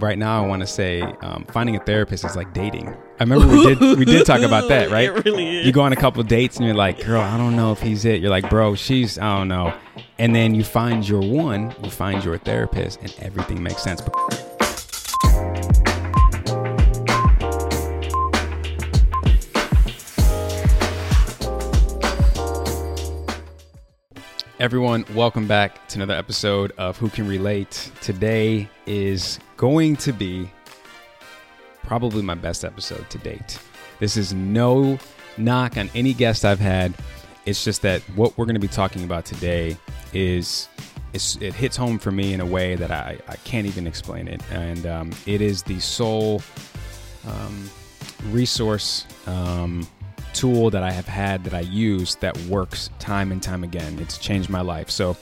Right now I want to say um, finding a therapist is like dating. I remember we did we did talk about that, right? It really is. You go on a couple of dates and you're like, girl, I don't know if he's it. You're like, bro, she's I don't know. And then you find your one, you find your therapist, and everything makes sense. Everyone, welcome back to another episode of Who Can Relate. Today is going to be probably my best episode to date. This is no knock on any guest I've had. It's just that what we're going to be talking about today is it hits home for me in a way that I, I can't even explain it. And um, it is the sole um, resource um, tool that I have had that I use that works time and time again. It's changed my life. So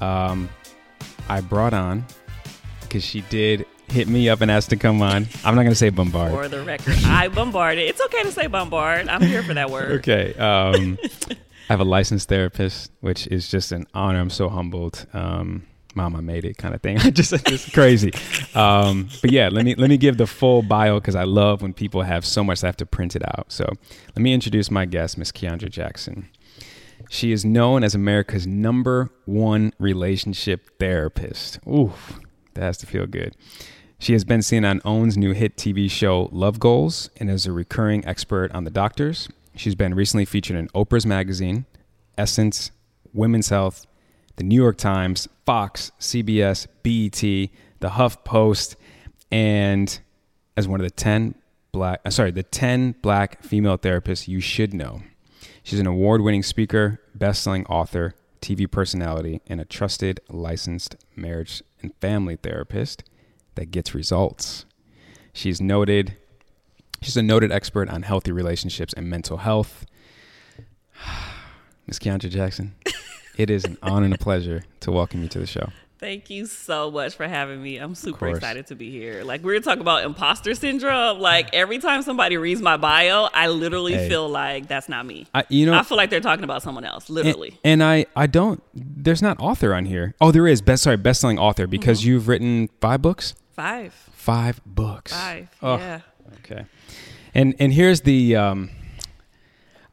um, I brought on because she did hit me up and asked to come on. I'm not going to say bombard. For the record, I bombarded. It's okay to say bombard. I'm here for that word. Okay. Um, I have a licensed therapist, which is just an honor. I'm so humbled. Um, Mom, I made it, kind of thing. I just it's crazy. Um, but yeah, let me let me give the full bio because I love when people have so much I have to print it out. So let me introduce my guest, Miss Kiaundra Jackson. She is known as America's number one relationship therapist. Ooh, that has to feel good. She has been seen on OWN's new hit TV show Love Goals and is a recurring expert on the doctors. She's been recently featured in Oprah's Magazine, Essence, Women's Health, the New York Times, Fox, CBS, BET, the Huff Post, and as one of the 10 black uh, sorry, the 10 black female therapists you should know. She's an award-winning speaker, best-selling author, TV personality, and a trusted licensed marriage and family therapist that gets results. She's noted she's a noted expert on healthy relationships and mental health. Miss Kiaundra Jackson, it is an honor and a pleasure to welcome you to the show. Thank you so much for having me. I'm super excited to be here. Like we were talking about imposter syndrome. Like every time somebody reads my bio, I literally Hey. feel like that's not me. I, you know, I feel like they're talking about someone else. and, Literally. and I, I don't. There's not author on here. Oh, there is. Best, sorry, best-selling author because Mm-hmm. you've written five books. Five. Five books. Five. Oh, Yeah. Okay. And and here's the. Um,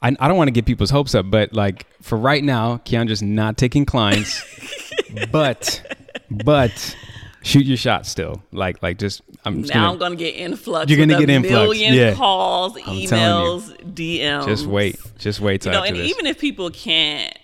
I, I don't want to get people's hopes up, but like for right now, Kiaundra's not taking clients, but but shoot your shot still. Like like just I'm just Now gonna, I'm gonna get influx. You're gonna with a get influx, Million yeah. calls, telling you. emails, DMs. just wait, just wait till You know, after and this. even if people can't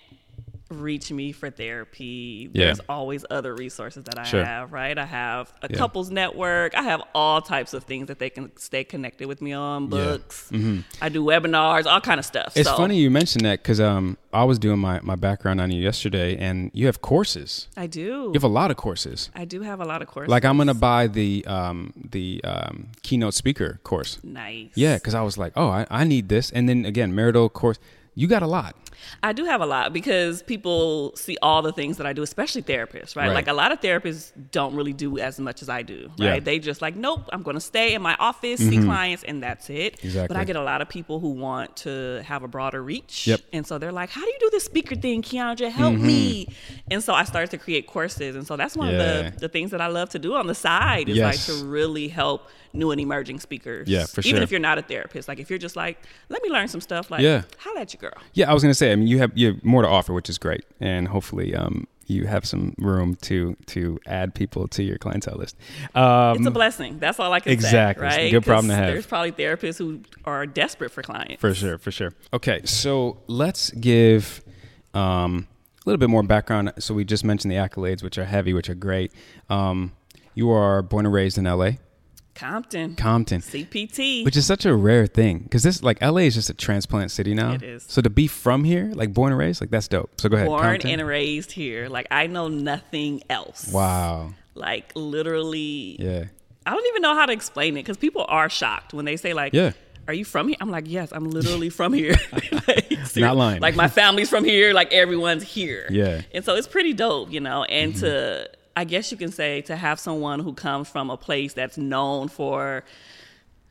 reach me for therapy, Yeah. there's always other resources that I Sure. have, right? I have a Yeah. couples network. I have all types of things that they can stay connected with me on, Yeah. Mm-hmm. books. I do webinars, all kind of stuff. It's So, funny you mentioned that because um, I was doing my, my background on you yesterday, and you have courses. I do. You have a lot of courses. I do have a lot of courses. Like I'm gonna buy the um, the um, keynote speaker course. nice. Yeah, because I was like, oh, I, I need this, and then again, marital course. You got a lot. I do have a lot because people see all the things that I do, especially therapists, right? Right. Like a lot of therapists don't really do as much as I do, right? Yeah. Mm-hmm. They just like, nope, I'm going to stay in my office, see clients, and that's it. But I get a lot of people who want to have a broader reach. Yep. And so they're like, how do you do this speaker thing, Kiaundra? Help me. And so I started to create courses. And so that's one Mm-hmm. Yeah. of the, the things that I love to do on the side is Yes. like to really help new and emerging speakers. Yeah, for sure. Even if you're not a therapist. Like if you're just like, let me learn some stuff, like, Yeah. holla at your girl. Yeah, I was gonna say. I mean, you have you have more to offer, which is great, and hopefully, um, you have some room to to add people to your clientele list. Um, It's a blessing. That's all I can exactly. Say. Exactly. Right? good problem to have. There's probably therapists who are desperate for clients. For sure, for sure. Okay, so let's give um, a little bit more background. So we just mentioned the accolades, which are heavy, which are great. Um, you are born and raised in L.A., Compton, Compton, CPT. which is such a rare thing because this, like, L.A. is just a transplant city now. It is. So to be from here, like born and raised, like that's dope. So go ahead. born Compton. and raised here. Like I know nothing else. wow. Like literally Yeah. I don't even know how to explain it because people are shocked when they say like, Yeah. Are you from here? I'm like, yes, I'm literally from here. like, Not lying. Like my family's from here. Like everyone's here. Yeah. And so it's pretty dope, you know. And to, Mm-hmm. I guess you can say, to have someone who comes from a place that's known for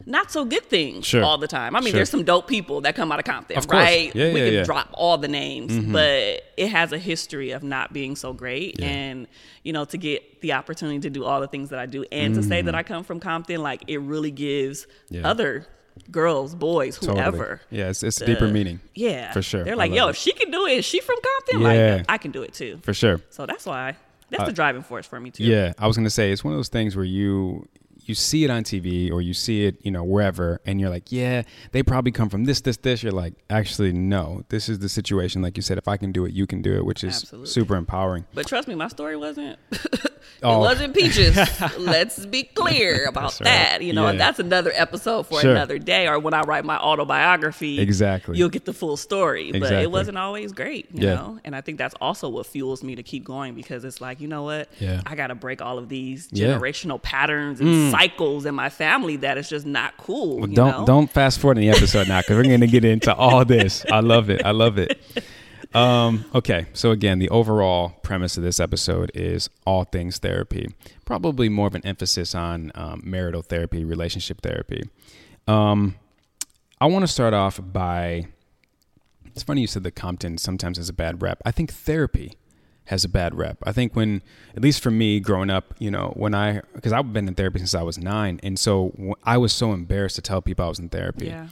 not so good things Sure. all the time. I mean, Sure. there's some dope people that come out of Compton, Of right? Yeah, we yeah, could yeah. Mm-hmm. drop all the names, but it has a history of not being so great. And you know, to get the opportunity to do all the things that I do, and to say that Mm-hmm. I come from Compton, like it really gives other girls, boys, Totally. whoever. Yeah, it's, it's a deeper meaning. Yeah, For sure. They're like, "Yo, it. if she can do it, is she from Compton? Yeah. Like, I can do it too." For sure. So that's why that's uh, the driving force for me too. Yeah, I was gonna say it's one of those things where you you see it on TV or you see it, you know, wherever, and you're like, yeah, they probably come from this, this, this. You're like, actually, no, this is the situation. Like you said, if I can do it, you can do it, which is Absolutely. super empowering. But trust me, my story wasn't. Oh. It wasn't peaches. Let's be clear about right. that. You know, and Yeah. that's another episode for Sure. another day. Or when I write my autobiography, Exactly. you'll get the full story. But it wasn't always great. You Yeah. know, and I think that's also what fuels me to keep going because it's like, you know what? Yeah. I got to break all of these. Mm. generational patterns and cycles in my family that is just not cool. Well, you don't know? don't fast forward in the episode now because we're going to get into all this. I love it. I love it. Um, okay, so again, the overall premise of this episode is all things therapy. Probably more of an emphasis on um, marital therapy, relationship therapy. Um, I want to start off by. It's funny you said that Compton sometimes has a bad rep. I think therapy has a bad rep. I think when, at least for me growing up, you know, when I, because I've been in therapy since I was nine. And so I was so embarrassed to tell people I was in therapy. Yeah.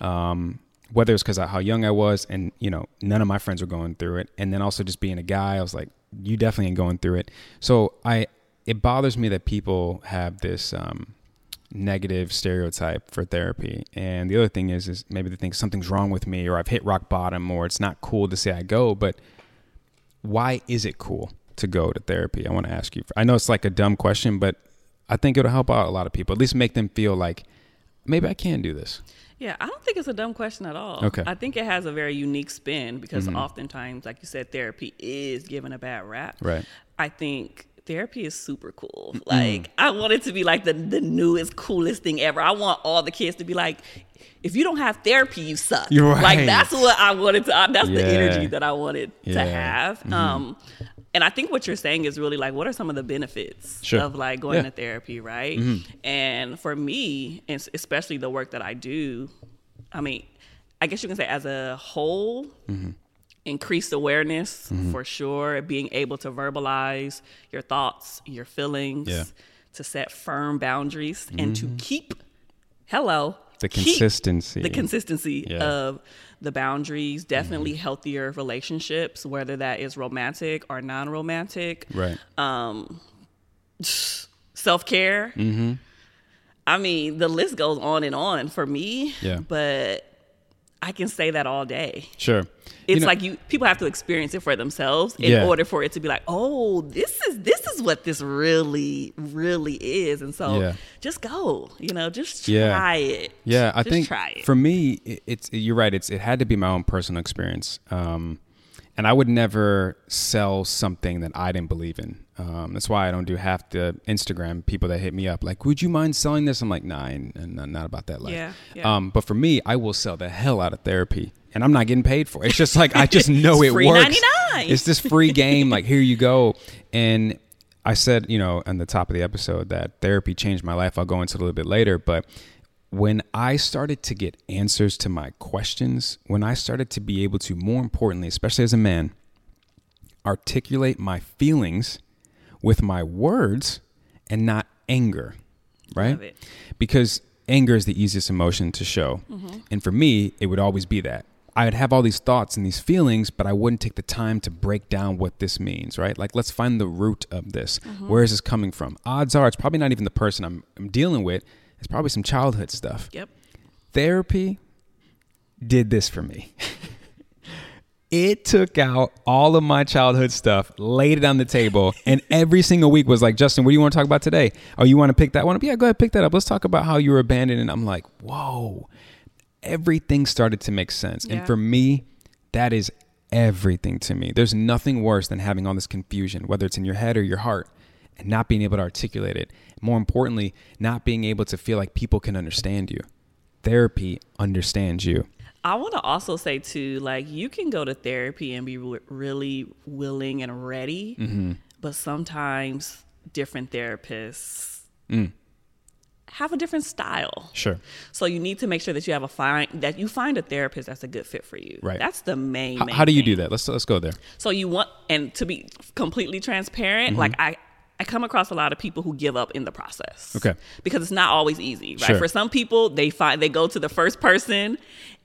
Um, whether it's because of how young I was and, you know, none of my friends were going through it. And then also just being a guy, I was like, you definitely ain't going through it. So I, it bothers me that people have this, um, negative stereotype for therapy. And the other thing is, is maybe they think something's wrong with me or I've hit rock bottom or it's not cool to say I go, but why is it cool to go to therapy? I want to ask you. I know it's like a dumb question, but I think it'll help out a lot of people. At least make them feel like maybe I can do this. Yeah, I don't think it's a dumb question at all. Okay. Mm-hmm. I think it has a very unique spin because oftentimes, like you said, therapy is given a bad rap. Right. I think therapy is super cool. Like, I want it to be like the, the newest, coolest thing ever. I want all the kids to be like, if you don't have therapy, you suck. You're right. Like, that's what I wanted to, that's the energy that I wanted Yeah. to have. Mm-hmm. Um, and I think what you're saying is really like, what are some of the benefits Sure. of like going Yeah. Mm-hmm. to therapy, right? And for me, and especially the work that I do, I mean, I guess you can say as a whole, Mm-hmm. increased awareness for sure, being able to verbalize your thoughts, your feelings, Yeah. Mm-hmm. to set firm boundaries, and to keep, hello, The keep consistency. the consistency Yeah. of the boundaries, definitely healthier relationships, whether that is romantic or non romantic right. Um self care. Mm-hmm. I mean, the list goes on and on for me. Yeah. But I can say that all day. Sure. It's You know- like you people have to experience it for themselves in Yeah. order for it to be like, oh, this is this is what this really really is. And so Yeah. just go, you know, just Yeah. try it. Yeah, I Just think try it. for me, it- it's you're right. It's it had to be my own personal experience, um, and I would never sell something that I didn't believe in. Um, that's why I don't do half the Instagram people that hit me up like, "Would you mind selling this?" I'm like, "Nah, and not about that life." Yeah, yeah. Um, but for me, I will sell the hell out of therapy, and I'm not getting paid for it. It's just like I just know it free works. 99. It's this free game. Like here you go, and I said, you know, on the top of the episode that therapy changed my life. I'll go into it a little bit later, but when I started to get answers to my questions, when I started to be able to, more importantly, especially as a man, articulate my feelings with my words and not anger, right? Because anger is the easiest emotion to show. Mm-hmm. And for me, it would always be that. I would have all these thoughts and these feelings, but I wouldn't take the time to break down what this means, right? Like, let's find the root of this. Mm-hmm. Where is this coming from? Odds are it's probably not even the person I'm, I'm dealing with. It's probably some childhood stuff Yep. therapy did this for me. it took out all of my childhood stuff, laid it on the table, and every single week was like, Justin, what do you want to talk about today? Oh, you want to pick that one up? Yeah, go ahead, pick that up. Let's talk about how you were abandoned. And I'm like, whoa, everything started to make sense. And for me, that is everything to me. There's nothing worse than having all this confusion, whether it's in your head or your heart. and not being able to articulate it. More importantly, not being able to feel like people can understand you. Therapy understands you. I want to also say too, like you can go to therapy and be re- really willing and ready, Mm-hmm. but sometimes different therapists Mm. have a different style. Sure. So you need to make sure that you have a find that you find a therapist that's a good fit for you. Right. That's the main. How, main how do you thing. do that? Let's let's go there. So you want, and to be completely transparent, Mm-hmm. like I, I come across a lot of people who give up in the process. Okay. Because it's not always easy, right? Sure. For some people, they find they go to the first person,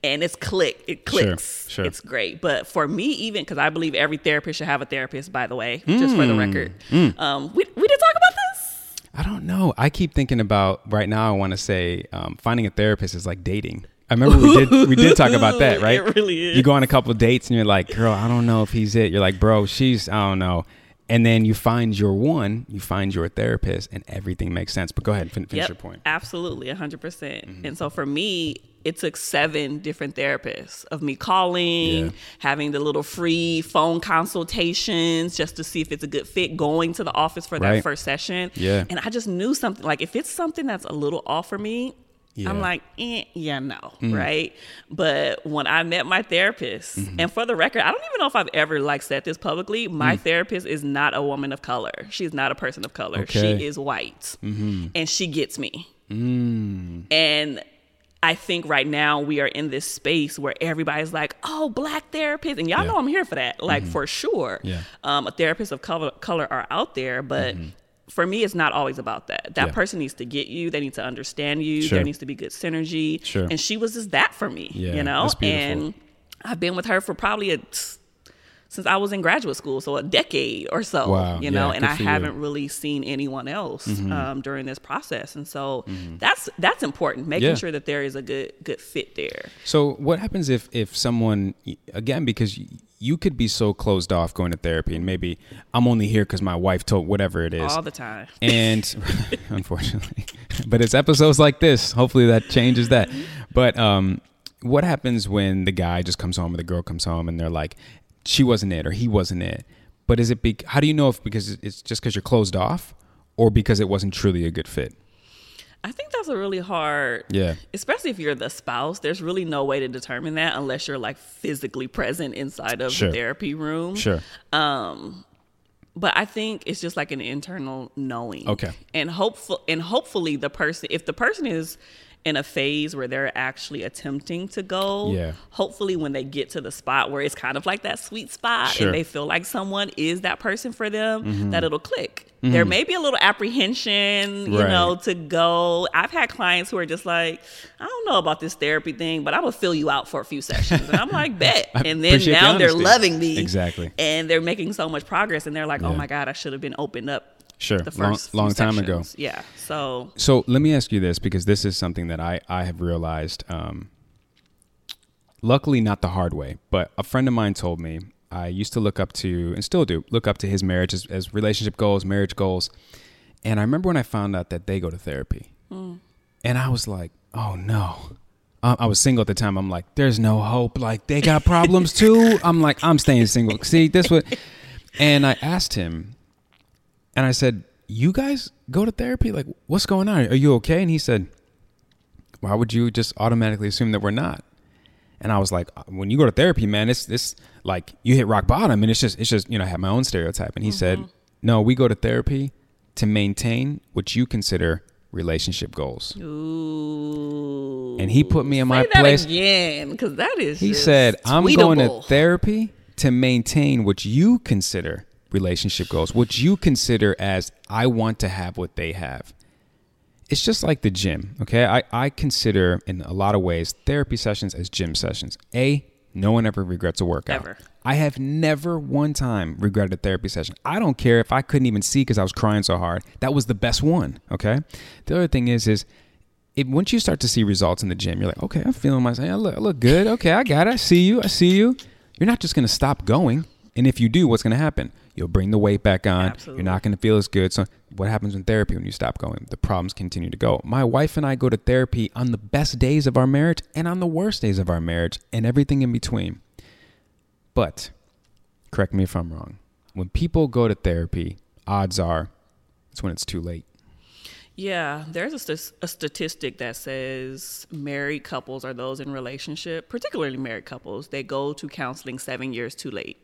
and it's click, it clicks, sure. it's great. But for me, even because I believe every therapist should have a therapist. By the way, just for the Mm. record, um, we we did talk about this. I don't know. I keep thinking about right now. I want to say um, finding a therapist is like dating. I remember we did we did talk about that, right? It really is. You go on a couple of dates and you're like, "Girl, I don't know if he's it." You're like, "Bro, she's I don't know." And then you find your one, you find your therapist, and everything makes sense. But go ahead, fin- finish Yep, your point. Absolutely, 100%. percent Mm-hmm. And so for me, it took seven different therapists of me calling, Yeah. having the little free phone consultations just to see if it's a good fit, going to the office for that first session. Yeah. And I just knew something like if it's something that's a little off for me, Yeah. Mm. I'm like, eh, yeah, no, right? But when I met my therapist, Mm-hmm. and for the record, I don't even know if I've ever like said this publicly. My Mm. therapist is not a woman of color. She's not a person of color. Okay. Mm-hmm. She is white, and she gets me. Mm. And I think right now we are in this space where everybody's like, "Oh, black therapists," and y'all Yeah. Mm-hmm. know I'm here for that, like for sure. Yeah. um, therapists of color, color are out there, but. For me, it's not always about that. That. Yeah. person needs to get you. They need to understand you. Sure. There needs to be good synergy. Sure. And she was just that for me, Yeah, you know. And I've been with her for probably a since I was in graduate school, so a decade or so, Wow, you know. yeah, and I for you. Mm-hmm. haven't really seen anyone else um, during this process, and so that's that's important. Making Yeah. sure that there is a good good fit there. So what happens if if someone again because you could be so closed off going to therapy and maybe I'm only here because my wife told whatever it is all the time. and unfortunately but it's episodes like this hopefully that changes that but um what happens when the guy just comes home or the girl comes home and they're like she wasn't it or he wasn't it but is it be- how do you know if because it's just because you're closed off or because it wasn't truly a good fit I think that's a really hard, Yeah. Especially if you're the spouse, there's really no way to determine that unless you're like physically present inside of Sure. the therapy room. sure Um but I think it's just like an internal knowing. Okay. And hopeful and hopefully the person if the person is in a phase where they're actually attempting to go, Yeah. hopefully when they get to the spot where it's kind of like that sweet spot Sure. Mm-hmm. and they feel like someone is that person for them, that it'll click. There may be a little apprehension, you Right. know, to go. I've had clients who are just like, I don't know about this therapy thing, but I'm gonna fill you out for a few sessions. And I'm like, bet. And then appreciate the now they're loving me. Exactly. And they're making so much progress and they're like, oh my God, I should have been opened up Sure. the Long- first long few time ago. Yeah. So So let me ask you this because this is something that I, I have realized, um, luckily not the hard way, but a friend of mine told me I used to look up to and still do look up to his marriage as, as relationship goals, marriage goals. And I remember when I found out that they go to therapy and I was like, oh no. I was single at the time. I'm like, there's no hope. Like they got problems too. I'm like, I'm staying single. See, this what, and I asked him, and I said, "You guys go to therapy? Like, what's going on? Are you okay?" And he said, "Why would you just automatically assume that we're not?" And I was like, uh, "When you go to therapy, man, it's this like you hit rock bottom, and it's just it's just you know I have my own stereotype." And he said, mm-hmm. "No, we go to therapy to maintain what you consider relationship goals." ooh. And he put me in my Say that place. again, because that is. He said, "I'm going to therapy to maintain what you consider relationship goals, what you consider as I want to have what they have." It's just like the gym, okay? I, I consider in a lot of ways therapy sessions as gym sessions. A, no one ever regrets a workout. Ever. I have never one time regretted a therapy session. I don't care if I couldn't even see because I was crying so hard. That was the best one. Okay. The other thing is, is it, once you start to see results in the gym, you're like, okay, I'm feeling myself. I look, I look good. Okay, I got it. I see you. I see you. You're not just going to stop going. And if you do, what's going to happen? You'll bring the weight back on. Absolutely. You're not going to feel as good. So, what happens in therapy when you stop going? The problems continue to go. My wife and I go to therapy on the best days of our marriage and on the worst days of our marriage and everything in between. But correct me if I'm wrong. When people go to therapy, odds are It's when it's too late. Yeah, there's a, st- a statistic that says married couples are those in relationship, particularly married couples, they go to counseling seven years too late.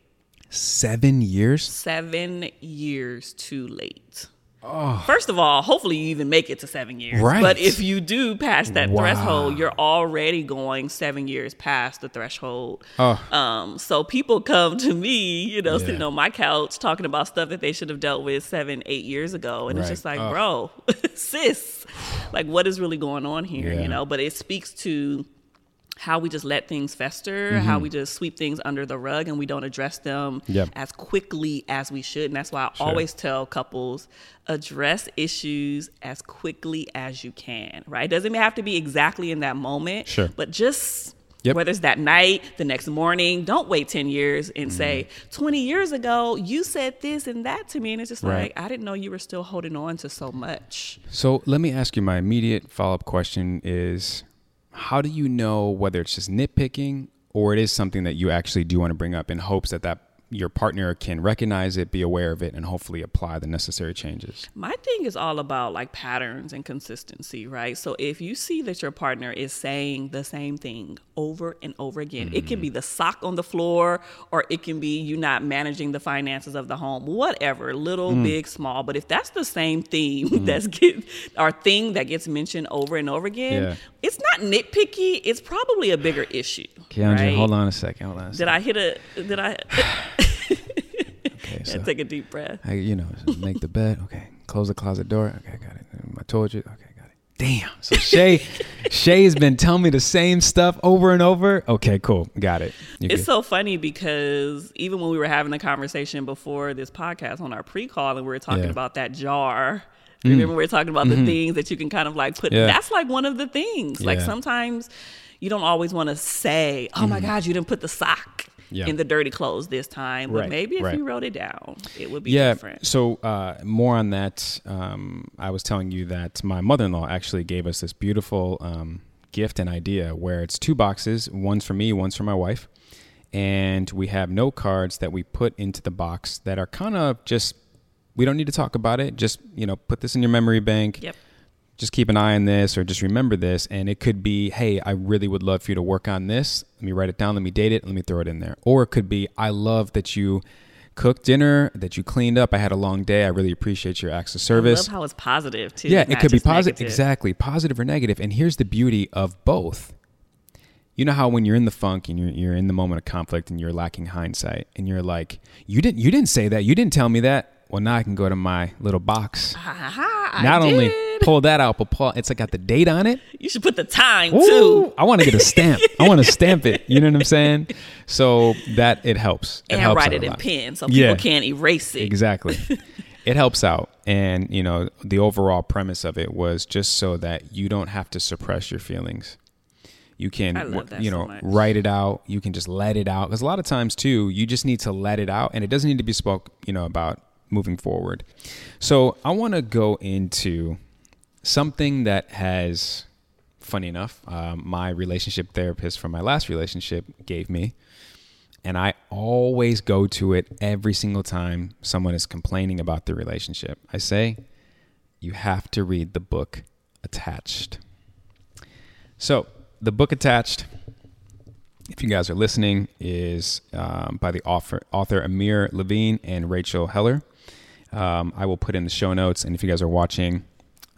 Seven years? Seven years too late. First of all, hopefully you even make it to seven years. Right. But if you do pass that Wow. threshold, you're already going seven years past the threshold. Oh. Um, so people come to me, you know, Yeah. sitting on my couch talking about stuff that they should have dealt with seven, eight years ago. And it's just like, Oh. bro, sis, like what is really going on here? Yeah. You know, but it speaks to how we just let things fester, Mm-hmm. how we just sweep things under the rug and we don't address them Yep. as quickly as we should. And that's why I always tell couples address issues as quickly as you can, right? It doesn't have to be exactly in that moment, Sure. but just Yep. whether it's that night, the next morning, don't wait 10 years and say, 20 years ago, you said this and that to me. And it's just Right. like, I didn't know you were still holding on to so much. So let me ask you my immediate follow up question is how do you know whether it's just nitpicking or it is something that you actually do want to bring up in hopes that that your partner can recognize it, be aware of it, and hopefully apply the necessary changes? My thing is all about like patterns and consistency, right? So if you see that your partner is saying the same thing over and over again, it can be mm. the sock on the floor or it can be you not managing the finances of the home, whatever, little, mm. big, small. But if that's the same theme mm. that's get our thing that gets mentioned over and over again, Yeah. It's not nitpicky. It's probably a bigger issue. Kiaundra, right? hold on a second. Hold on Did second. I hit a? Did I? Okay, so take a deep breath. I, you know, make the bed. Okay, close the closet door. Okay, got it. I told you. Okay, got it. Damn. So Shay, Shay's been telling me the same stuff over and over. Okay, cool. Got it. You It's good. so funny because even when we were having the conversation before this podcast on our pre-call and we were talking Yeah. About that jar. Remember we are talking about the things that you can kind of like put Mm-hmm. Yeah. that's like one of the things. Like Yeah. Mm-hmm. sometimes you don't always want to say, "Oh my god, you didn't put the sock Yeah. in the dirty clothes this time." But Right, maybe if right. you wrote it down, it would be yeah. different. So uh, more on that. Um, I was telling you that my mother-in-law actually gave us this beautiful um, gift and idea where it's two boxes. One's for me, one's for my wife, and we have note cards that we put into the box that are kind of just. We don't need to talk about it. Just you know, put this in your memory bank. Yep. just keep an eye on this or just remember this and it could be hey i really would love for you to work on this let me write it down let me date it let me throw it in there or it could be i love that you cooked dinner that you cleaned up i had a long day i really appreciate your acts of I service love how it's positive too. yeah it could be positive. exactly positive or negative. negative and here's the beauty of both you know how when you're in the funk and you're, you're in the moment of conflict and you're lacking hindsight and you're like you didn't you didn't say that you didn't tell me that well now i can go to my little box not only pull that out, but pull it's like got the date on it. you should put the time Ooh, too. I want to get a stamp. I want to stamp it. You know what I'm saying? So that it helps. It and helps write it in pen so people Yeah. can't erase it. Exactly. it helps out, and you know the overall premise of it was just so that you don't have to suppress your feelings. You can, I love that you know, much. write it out. You can just let it out because a lot of times too, you just need to let it out, and it doesn't need to be spoke, you know, about moving forward. So I want to go into something that has, funny enough, um, my relationship therapist from my last relationship gave me, and I always go to it every single time someone is complaining about the relationship. I say, you have to read the book attached. So, the book attached, if you guys are listening, is um, by the author, author Amir Levine and Rachel Heller. Um, I will put in the show notes, and if you guys are watching,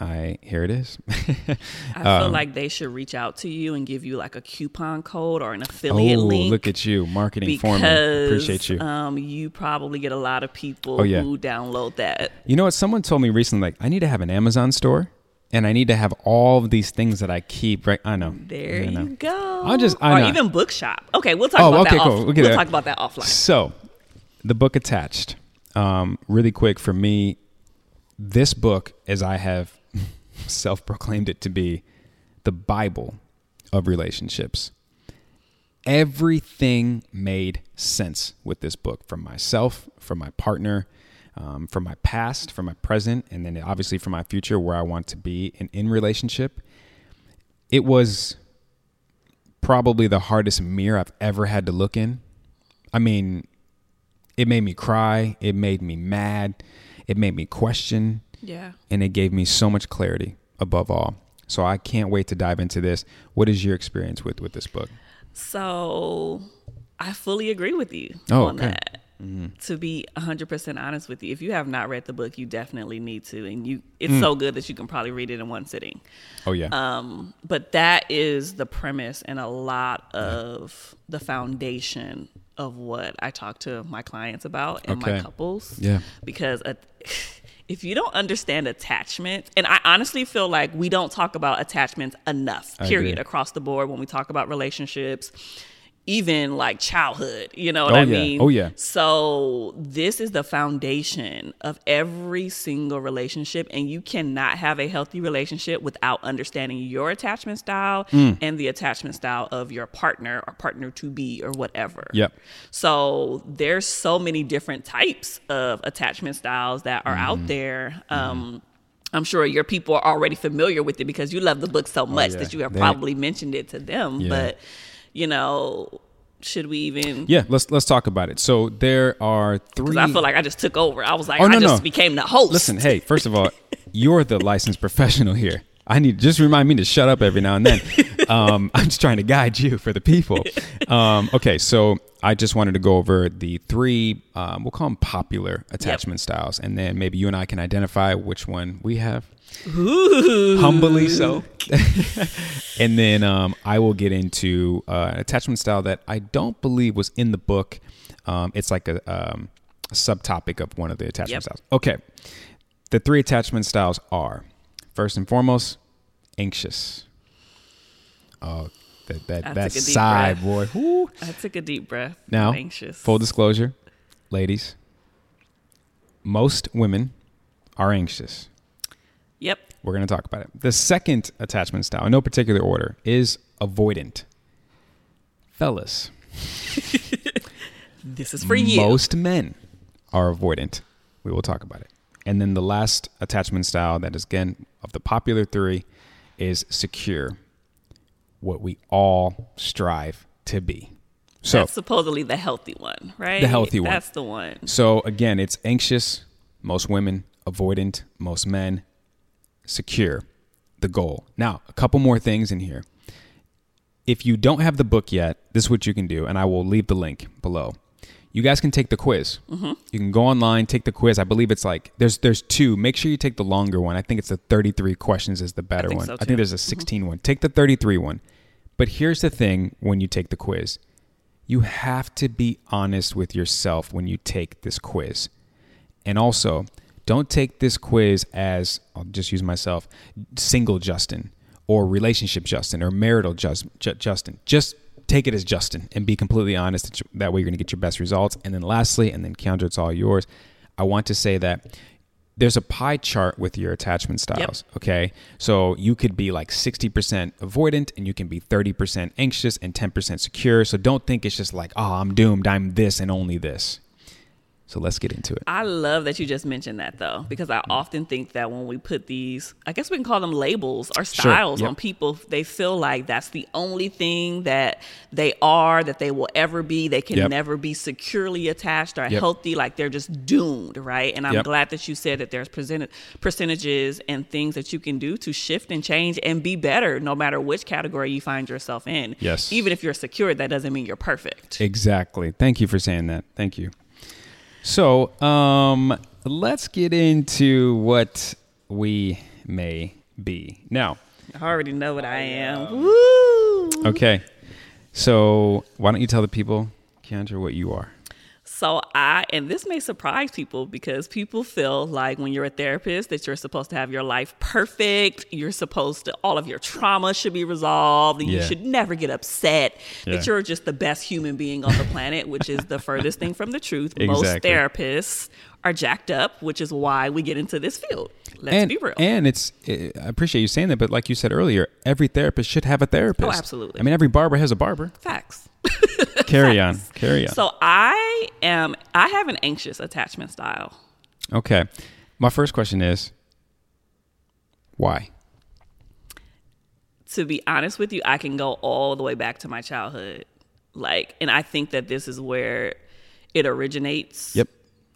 I here it is. I Um, feel like they should reach out to you and give you like a coupon code or an affiliate oh, link. look at you, marketing because for me. Appreciate you. Um, you probably get a lot of people Oh, yeah. who download that. You know what? Someone told me recently, like, I need to have an Amazon store and I need to have all of these things that I keep. Right? I know. There I know. you go. I just- I or know. even bookshop. Okay, we'll talk Oh, about okay, that. cool. Off, We'll we'll talk about that offline. So, the book attached. Um, really quick for me, this book, as I have self proclaimed it to be, the Bible of relationships. Everything made sense with this book from myself, from my partner, um, from my past, from my present, and then obviously from my future where I want to be in, in relationship. It was probably the hardest mirror I've ever had to look in. I mean, it made me cry. It made me mad. It made me question. Yeah. and it gave me so much clarity above all. So I can't wait to dive into this. What is your experience with with this book? So I fully agree with you Oh, on okay. that. To be 100% honest with you, if you have not read the book, you definitely need to. And you, it's Mm. so good that you can probably read it in one sitting. Oh yeah. Um, but that is the premise and a lot of the foundation of what I talk to my clients about and my couples. Yeah. Because uh, if you don't understand attachment, and I honestly feel like we don't talk about attachments enough, period, across the board when we talk about relationships. Even like childhood, you know what Oh, I yeah. mean? Oh, yeah. So this is the foundation of every single relationship, and you cannot have a healthy relationship without understanding your attachment style Mm. and the attachment style of your partner or partner to be or whatever. Yep. So there's so many different types of attachment styles that are Mm-hmm. out there. Um, I'm sure your people are already familiar with it because you love the book so much Oh, yeah. that you have They- probably mentioned it to them. Yeah. But you know, should we even? yeah, let's let's talk about it. So there are three. I feel like I just took over. I was like, Oh, I no, just no. became the host. Listen, hey, first of all, you're the licensed professional here. I need just remind me to shut up every now and then. Um, I'm just trying to guide you for the people. Um, okay, so I just wanted to go over the three, um, we'll call them popular attachment styles, and then maybe you and I can identify which one we have. Humbly so. and then um, I will get into uh, an attachment style that I don't believe was in the book. Um, it's like a, um, a subtopic of one of the attachment Yep. styles. Okay. The three attachment styles are first and foremost, anxious. Oh, that that, that sigh, boy. Woo. I took a deep breath. Now, I'm anxious. full disclosure, ladies, most women are anxious. Yep. We're going to talk about it. The second attachment style, in no particular order, is avoidant. Fellas, This is for you. most men are avoidant. We will talk about it. And then the last attachment style, that is again of the popular three, is secure. What we all strive to be. So, That's supposedly the healthy one, right? The healthy one. That's the one. So again, it's anxious, most women, avoidant, most men, secure, the goal. Now, a couple more things in here. If you don't have the book yet, this is what you can do, and I will leave the link below. You guys can take the quiz. Mm-hmm. You can go online, take the quiz. I believe it's like there's there's two. Make sure you take the longer one. I think it's the 33 questions is the better think one. so, I. Mm-hmm. think there's a 16 one. Take the 33 one. But here's the thing when you take the quiz you have to be honest with yourself when you take this quiz. And also, don't take this quiz as, I'll just use myself, single Justin or relationship Justin or marital Jus- Ju- Justin. Just take it as Justin and be completely honest. That way, you're going to get your best results. And then, lastly, and then Kiaundra, it's all yours. I want to say that there's a pie chart with your attachment styles. Okay. So you could be like 60% avoidant and you can be 30% anxious and 10% secure. So don't think it's just like, oh, I'm doomed. I'm this and only this. So let's get into it. I love that you just mentioned that though, because I mm-hmm. often think that when we put these, I guess we can call them labels or Sure, styles yep. on people, they feel like that's the only thing that they are, that they will ever be. They can Yep. never be securely attached or Yep. healthy, like they're just doomed, right? And I'm glad that you said that there's percent- percentages and things that you can do to shift and change and be better no matter which category you find yourself in. Yes. Even if you're secure, that doesn't mean you're perfect. Exactly. Thank you for saying that. Thank you. So, um, let's get into what we may be. Now, I already know what I am. Woo! okay. So, why don't you tell the people, Kiaundra, what you are? So I, and this may surprise people because people feel like when you're a therapist that you're supposed to have your life perfect. You're supposed to, all of your trauma should be resolved and you should never get upset Yeah. that you're just the best human being on the planet, which is the furthest thing from the truth. Most therapists are jacked up, which is why we get into this field. Let's and, be real. And it's, eh, I appreciate you saying that, but like you said earlier, every therapist should have a therapist. Oh, absolutely. I mean, every barber has a barber. Facts. Carry on. Carry on. So I am, I have an anxious attachment style. okay. My first question is why? to be honest with you, I can go all the way back to my childhood. Like, and I think that this is where it originates Yep.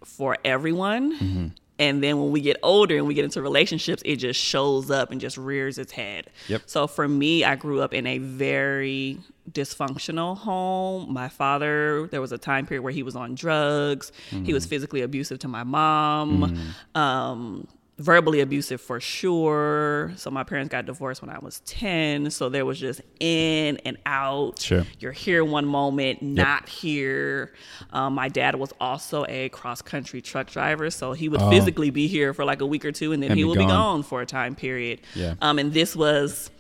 for everyone. Mm-hmm. And then when we get older and we get into relationships, it just shows up and just rears its head. Yep. So for me, I grew up in a very dysfunctional home. My father, there was a time period where he was on drugs. He was physically abusive to my mom. Um, verbally abusive for sure. So my parents got divorced when I was 10. So there was just in and out. Sure. You're here one moment, not here. Um, my dad was also a cross country truck driver. So he would Oh. physically be here for like a week or two and then And he be would be gone. gone for a time period. Yeah. Um, and this was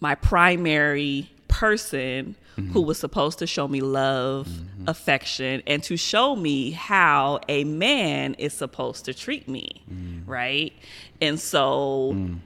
my primary person who mm-hmm. was supposed to show me love, mm-hmm. affection, and to show me how a man is supposed to treat me, mm. right? And so mm.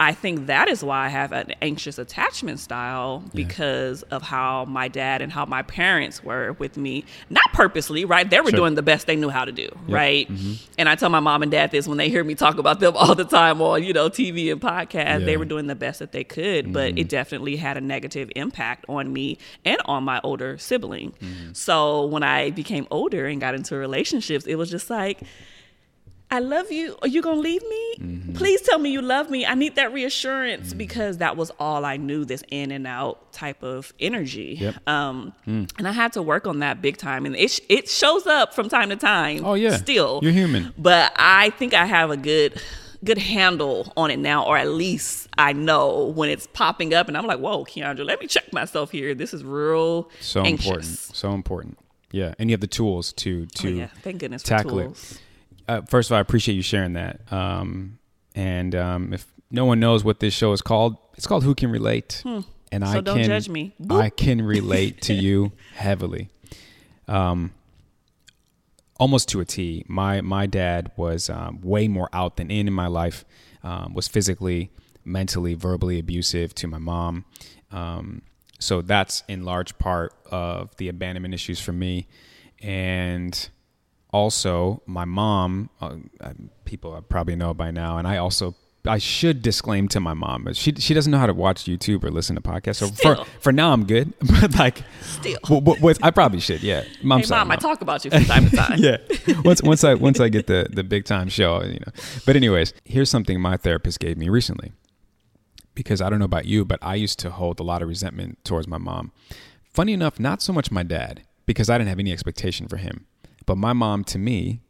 I think that is why I have an anxious attachment style because of how my dad and how my parents were with me. Not purposely, right? They were Sure. doing the best they knew how to do, right? Mm-hmm. And I tell my mom and dad this when they hear me talk about them all the time on, you know, TV and podcasts. Yeah. They were doing the best that they could, but mm-hmm. it definitely had a negative impact on me and on my older sibling. Mm-hmm. So when I became older and got into relationships, it was just like, I love you. Are you gonna leave me? Mm-hmm. Please tell me you love me. I need that reassurance because that was all I knew. This in and out type of energy. Yep. Mm. Um, and I had to work on that big time, and it it shows up from time to time. Oh, yeah. still You're human. But I think I have a good good handle on it now, or at least I know when it's popping up, and I'm like, whoa, Kiaundra, let me check myself here. This is real So anxious. important. So important. Yeah, and you have the tools to to Oh, yeah. Thank goodness tackle tools. it. Uh, first of all, I appreciate you sharing that. Um, and um, if no one knows what this show is called, it's called Who Can Relate. And I Hmm. Don't can judge me. Boop. I can relate to you heavily. Um, almost to a T. My my dad was um, way more out than in in my life. Um, was physically, mentally, verbally abusive to my mom. Um, so that's in large part of the abandonment issues for me, and also my mom. Uh, uh, people probably know by now, and I also. I should disclaim to my mom, but she she doesn't know how to watch YouTube or listen to podcasts. So Still. for for now, I'm good. But like, Still. w- w- with, I probably should. Yeah, Mom, Hey, sorry, mom, I talk about you from time to time. yeah. Once once I once I get the the big time show, you know. But anyways, here's something my therapist gave me recently. Because I don't know about you, but I used to hold a lot of resentment towards my mom. Funny enough, not so much my dad, because I didn't have any expectation for him. But my mom to me,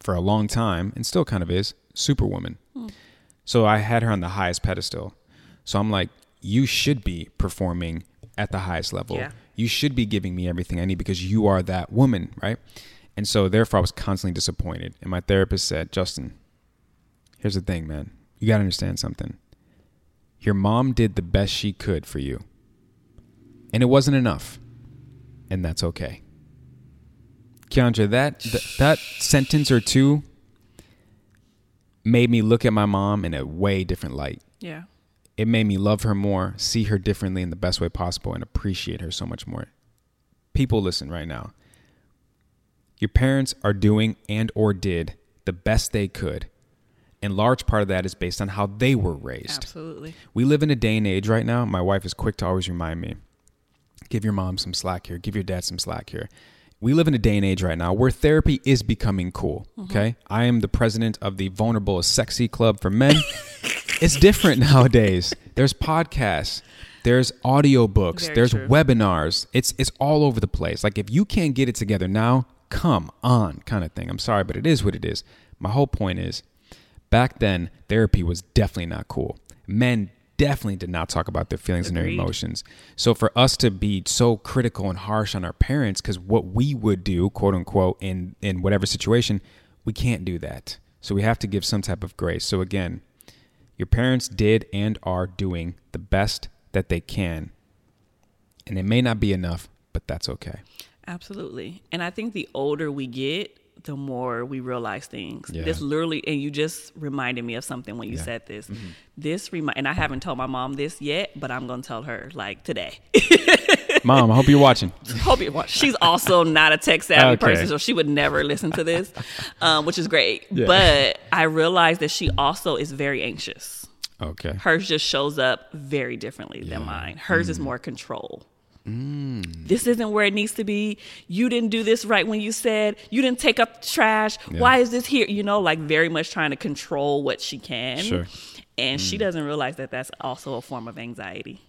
for a long time, and still kind of is, superwoman. Hmm. So I had her on the highest pedestal. So I'm like, you should be performing at the highest level. Yeah. You should be giving me everything I need because you are that woman, right? And so therefore I was constantly disappointed. And my therapist said, Justin, here's the thing, man. You got to understand something. Your mom did the best she could for you. And it wasn't enough. And that's okay. Kiaundra, that, th- that sentence or two made me look at my mom in a way different light. Yeah. It made me love her more, see her differently in the best way possible, and appreciate her so much more. People, listen right now. Your parents are doing and or did the best they could. And large part of that is based on how they were raised. Absolutely. We live in a day and age right now. My wife is quick to always remind me give your mom some slack here, give your dad some slack here. We live in a day and age right now where therapy is becoming cool. Mm-hmm. Okay. I am the president of the Vulnerable is Sexy Club for Men. it's different nowadays. There's podcasts, there's audiobooks, Very there's true. webinars. It's it's all over the place. Like if you can't get it together now, come on, kind of thing. I'm sorry, but it is what it is. My whole point is back then therapy was definitely not cool. Men definitely did not talk about their feelings and their emotions. So for us to be so critical and harsh on our parents cuz what we would do, quote unquote, in in whatever situation, we can't do that. So we have to give some type of grace. So again, your parents did and are doing the best that they can. And it may not be enough, but that's okay. Absolutely. And I think the older we get, the more we realize things. Yeah. This literally, and you just reminded me of something when you Yeah. said this. This remind, and I haven't told my mom this yet, but I'm gonna tell her like today. Mom, I hope you're watching. Hope you watch. She's also not a tech savvy Okay. person, so she would never listen to this, um, which is great. Yeah. But I realized that she also is very anxious. Okay. Hers just shows up very differently than mine. Hers Mm. is more control. This isn't where it needs to be. You didn't do this right when you said you didn't take up the trash. Why is this here? You know, like very much trying to control what she can. Sure. And she doesn't realize that that's also a form of anxiety.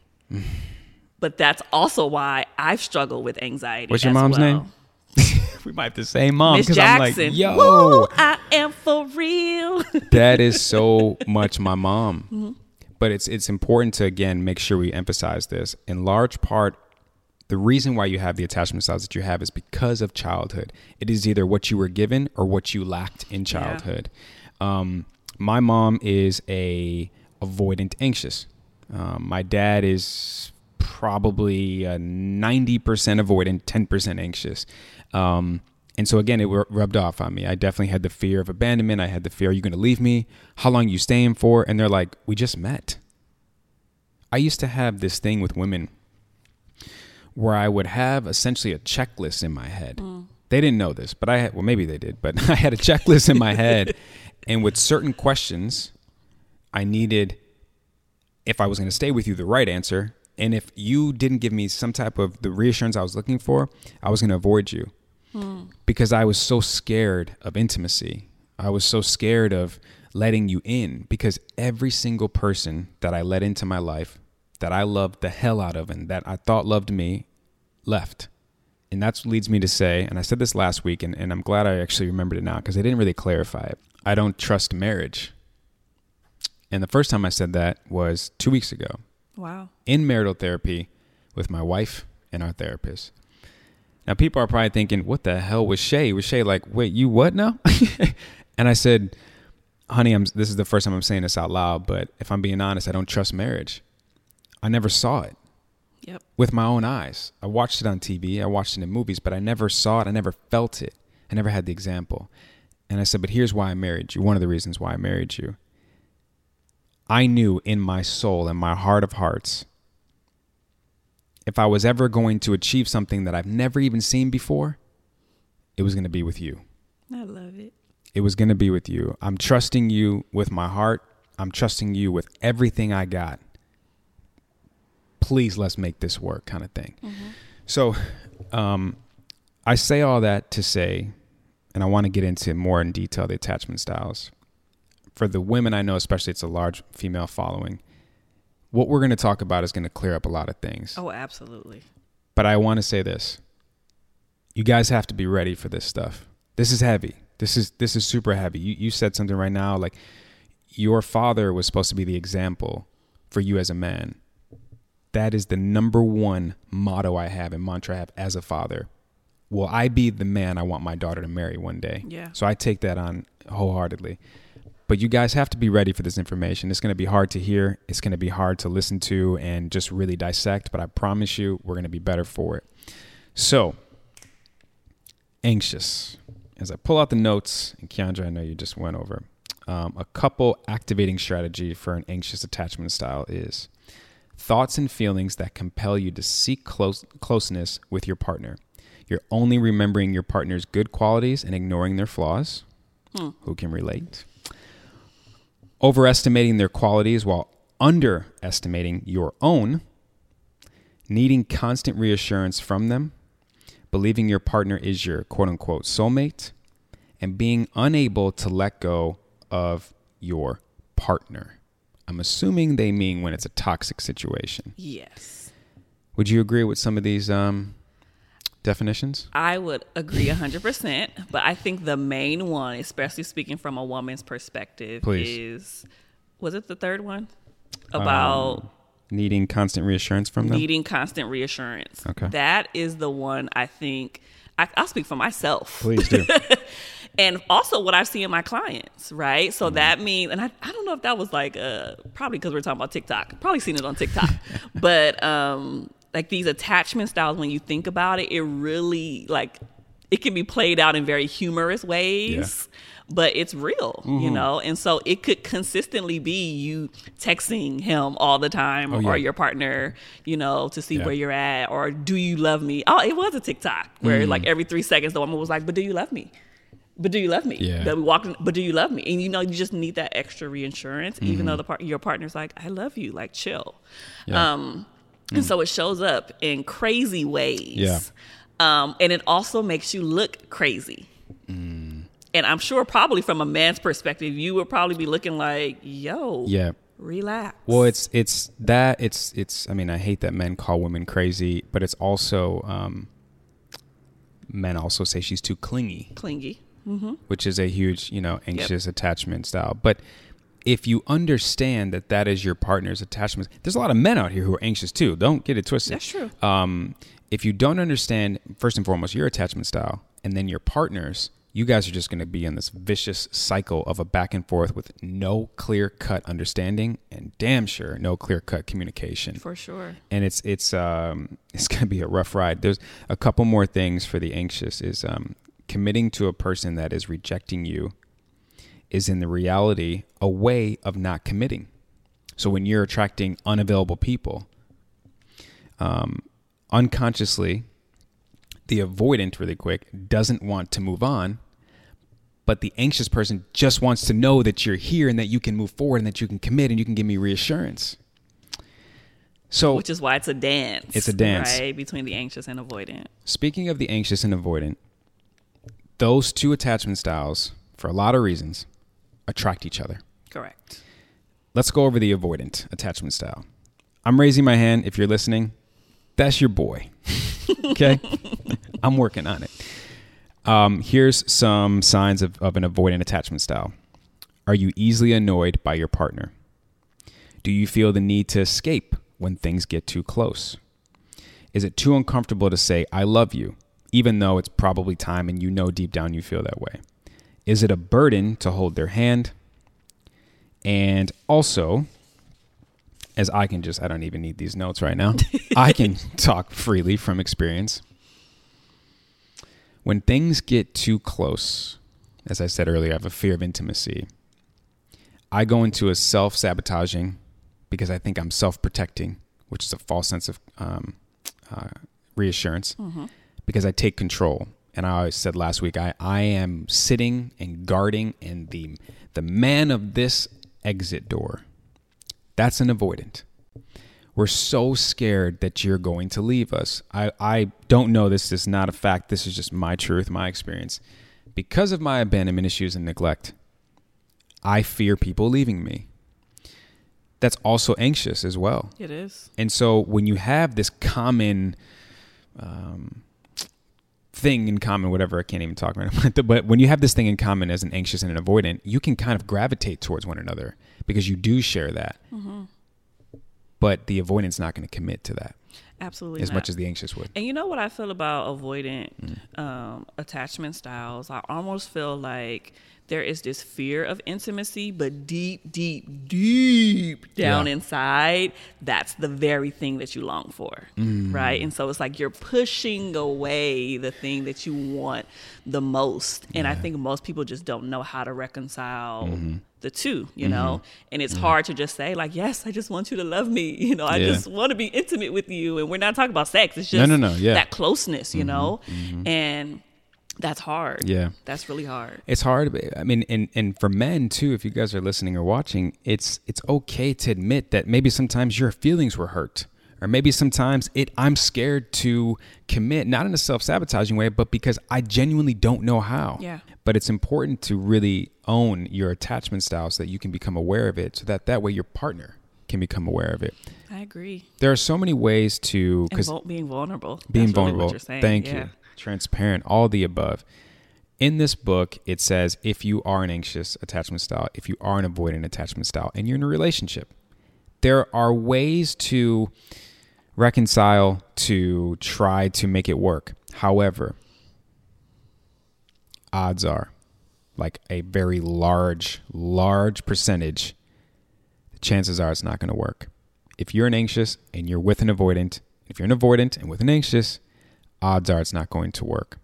but that's also why I've struggled with anxiety. What's your mom's well. name? we might have the same mom Miss because I'm like, Jackson. yo, Woo, I am for real. that is so much my mom. Mm-hmm. But it's it's important to again make sure we emphasize this. In large part, the reason why you have the attachment styles that you have is because of childhood. It is either what you were given or what you lacked in childhood. Um, my mom is a avoidant anxious. Um, my dad is probably uh, 90% avoidant, 10% anxious. Um, and so again, it ru- rubbed off on me. I definitely had the fear of abandonment. I had the fear, are you going to leave me? How long you staying for? And they're like, we just met. I used to have this thing with women where I would have essentially a checklist in my head. They didn't know this, but I had, well, maybe they did, but I had a checklist in my head. And with certain questions, I needed, if I was going to stay with you, the right answer. And if you didn't give me some type of the reassurance I was looking for, I was going to avoid you hmm. because I was so scared of intimacy. I was so scared of letting you in because every single person that I let into my life that I loved the hell out of and that I thought loved me left. And that leads me to say, and I said this last week, and, and I'm glad I actually remembered it now because I didn't really clarify it. I don't trust marriage. And the first time I said that was two weeks ago wow. in marital therapy with my wife and our therapist. Now, people are probably thinking, what the hell was Shay? Was Shay like, wait, you what now? and I said, honey, I'm, this is the first time I'm saying this out loud, but if I'm being honest, I don't trust marriage. I never saw it Yep. with my own eyes. I watched it on TV, I watched it in movies, but I never saw it. I never felt it. I never had the example. And I said, but here's why I married you. One of the reasons why I married you. I knew in my soul, in my heart of hearts, if I was ever going to achieve something that I've never even seen before, it was going to be with you. I love it. It was going to be with you. I'm trusting you with my heart. I'm trusting you with everything I got. Please, let's make this work, kind of thing. So, um, I say all that to say, and I want to get into more in detail the attachment styles. For the women I know, especially, it's a large female following. What we're going to talk about is going to clear up a lot of things. Oh, absolutely. But I want to say this. You guys have to be ready for this stuff. This is heavy. This is this is super heavy. You you said something right now like your father was supposed to be the example for you as a man. That is the number one motto I have and mantra I have as a father. Will I be the man I want my daughter to marry one day? Yeah. So I take that on wholeheartedly. But you guys have to be ready for this information. It's going to be hard to hear. It's going to be hard to listen to and just really dissect. But I promise you, we're going to be better for it. So, anxious. As I pull out the notes, and Kiaundra, I know you just went over, um, a couple activating strategy for an anxious attachment style is thoughts and feelings that compel you to seek close, closeness with your partner. You're only remembering your partner's good qualities and ignoring their flaws. Hmm. Who can relate? Overestimating their qualities while underestimating your own. Needing constant reassurance from them. Believing your partner is your quote unquote soulmate. And being unable to let go of your partner. I'm assuming they mean when it's a toxic situation. Yes. Would you agree with some of these um, definitions? I would agree 100%, but I think the main one, especially speaking from a woman's perspective, Please. is was it the third one? About Um, Needing constant reassurance from them? needing constant reassurance. Okay. That is the one I think I, I'll speak for myself. Please do. and also what I see in my clients, right? So Mm-hmm. that means, and I, I don't know if that was like, uh, probably because we're talking about TikTok, probably seen it on TikTok, but um, like these attachment styles, when you think about it, it really like it can be played out in very humorous ways. But it's real, you Mm-hmm. know, and so it could consistently be you texting him all the time, Oh, yeah. or your partner, you know, to see Yeah. where you're at, or do you love me? Oh, it was a TikTok where Mm. like every three seconds the woman was like, "But do you love me?" But do you love me? Yeah. That we walk, in, but do you love me? And you know, you just need that extra reinsurance, even Mm-hmm. though the part your partner's like, I love you, like chill. Yeah. Um, And so it shows up in crazy ways. Yeah. Um, and it also makes you look crazy. Mm. And I'm sure, probably from a man's perspective, you would probably be looking like, yo, Yeah. relax. Well, it's it's that it's it's. I mean, I hate that men call women crazy, but it's also um, men also say she's too clingy, clingy. Which is a huge you know anxious attachment style. But if you understand that that is your partner's attachment, there's a lot of men out here who are anxious too. Don't get it twisted. That's true. Um, if you don't understand first and foremost your attachment style, and then your partner's, you guys are just going to be in this vicious cycle of a back and forth with no clear cut understanding and damn sure no clear cut communication For sure. and it's it's um it's gonna be a rough ride. There's a couple more things for the anxious is um committing to a person that is rejecting you is in the reality a way of not committing. So when you're attracting unavailable people, um, unconsciously, the avoidant really quick doesn't want to move on, but the anxious person just wants to know that you're here and that you can move forward and that you can commit and you can give me reassurance. So Which is why it's a dance. It's a dance. Right? Between the anxious and avoidant. Speaking of the anxious and avoidant, those two attachment styles, for a lot of reasons, attract each other. Correct. Let's go over the avoidant attachment style. I'm raising my hand if you're listening. That's your boy. okay? I'm working on it. Um, here's some signs of, of an avoidant attachment style. Are you easily annoyed by your partner? Do you feel the need to escape when things get too close? Is it too uncomfortable to say, I love you, even though it's probably time and you know deep down you feel that way? Is it a burden to hold their hand? And also, as I can just, I don't even need these notes right now. I can talk freely from experience. When things get too close, as I said earlier, I have a fear of intimacy. I go into a self sabotaging because I think I'm self protecting, which is a false sense of um, uh, reassurance, because I take control. And I always said last week, I, I am sitting and guarding, and the the man of this exit door. That's an avoidant. We're so scared that you're going to leave us. I, I don't know this is not a fact. This is just my truth, my experience. Because of my abandonment issues and neglect, I fear people leaving me. That's also anxious as well. It is. And so when you have this common um, thing in common, whatever, I can't even talk right now, but when you have this thing in common as an anxious and an avoidant, you can kind of gravitate towards one another because you do share that. But the avoidant's not going to commit to that Absolutely. as not. much as the anxious would. And you know what I feel about avoidant Mm. um, attachment styles? I almost feel like there is this fear of intimacy, but deep, deep, deep down Yeah. inside, that's the very thing that you long for, Mm. right? And so it's like you're pushing away the thing that you want the most. And I think most people just don't know how to reconcile. Mm-hmm. The two, you know, and it's hard to just say like, "Yes, I just want you to love me," you know. I Yeah. just want to be intimate with you, and we're not talking about sex. It's No, just no, no, yeah. that closeness, you know, and that's hard. Yeah. that's really hard. It's hard. I mean, and and for men too, if you guys are listening or watching, it's it's okay to admit that maybe sometimes your feelings were hurt, or maybe sometimes it I'm scared to commit, not in a self sabotaging way, but because I genuinely don't know how. Yeah. But it's important to really own your attachment style so that you can become aware of it, so that that way your partner can become aware of it. I agree. There are so many ways to because vul- being vulnerable. being That's really what vulnerable. you're saying. Thank Yeah. you. Transparent, all the above. In this book, it says if you are an anxious attachment style, if you are an avoidant attachment style, and you're in a relationship, there are ways to reconcile, to try to make it work. However, odds are, like a very large, large percentage, the chances are it's not going to work. If you're an anxious and you're with an avoidant, if you're an avoidant and with an anxious, odds are it's not going to work.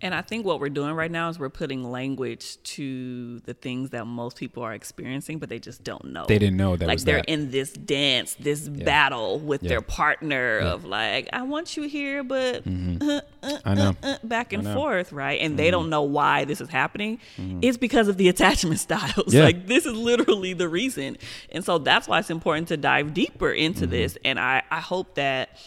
And I think what we're doing right now is we're putting language to the things that most people are experiencing, but they just don't know. They didn't know that like was they're that. in this dance, this battle with Yeah. their partner of like, I want you here, but uh, I know. uh, back and know. Mm-hmm. forth, right? And they don't know why this is happening. It's because of the attachment styles. Yeah. Like this is literally the reason. And so that's why it's important to dive deeper into Mm-hmm. this. And I, I hope that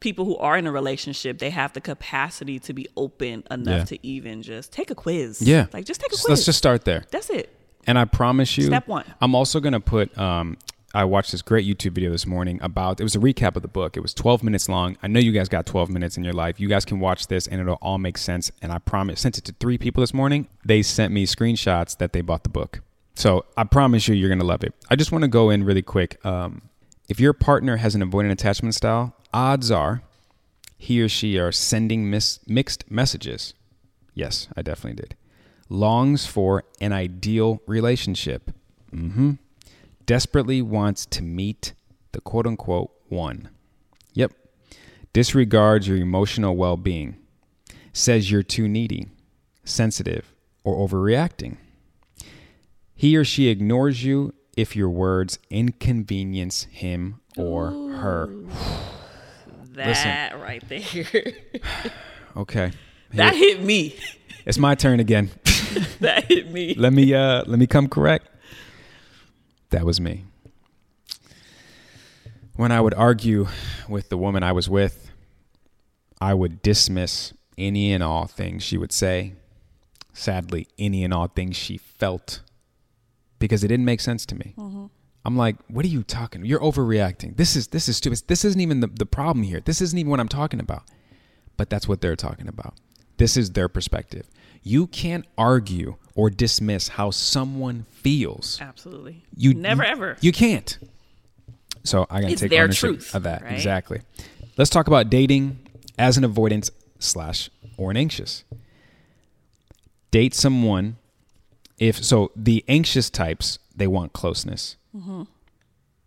people who are in a relationship, they have the capacity to be open enough Yeah. to even just take a quiz. Yeah. Like just take a So quiz. Let's just start there. That's it. And I promise you, Step one. I'm also going to put. Um, I watched this great YouTube video this morning about. It was a recap of the book. It was 12 minutes long. I know you guys got 12 minutes in your life. You guys can watch this, and it'll all make sense. And I promise. Sent it to three people this morning. They sent me screenshots that they bought the book. So I promise you, you're going to love it. I just want to go in really quick. Um, if your partner has an avoidant attachment style, odds are he or she are sending mis- mixed messages. Yes, I definitely did. Longs for an ideal relationship. Mm-hmm. Desperately wants to meet the quote unquote one. Yep. Disregards your emotional well being. Says you're too needy, sensitive, or overreacting. He or she ignores you if your words inconvenience him or her. That right there. Okay. that hit me. It's my turn again. that hit me. let me uh let me come correct. That was me. When I would argue with the woman I was with, I would dismiss any and all things she would say. Sadly, any and all things she felt because it didn't make sense to me. Mm-hmm. I'm like, what are you talking? You're overreacting. This is this is stupid. This isn't even the, the problem here. This isn't even what I'm talking about. But that's what they're talking about. This is their perspective. You can't argue or dismiss how someone feels. Absolutely. You never you- ever. You can't. So I gotta It's take their ownership truth, of that. right? Exactly. Let's talk about dating as an avoidance slash or an anxious. Date someone if so the anxious types they want closeness, Mm-hmm.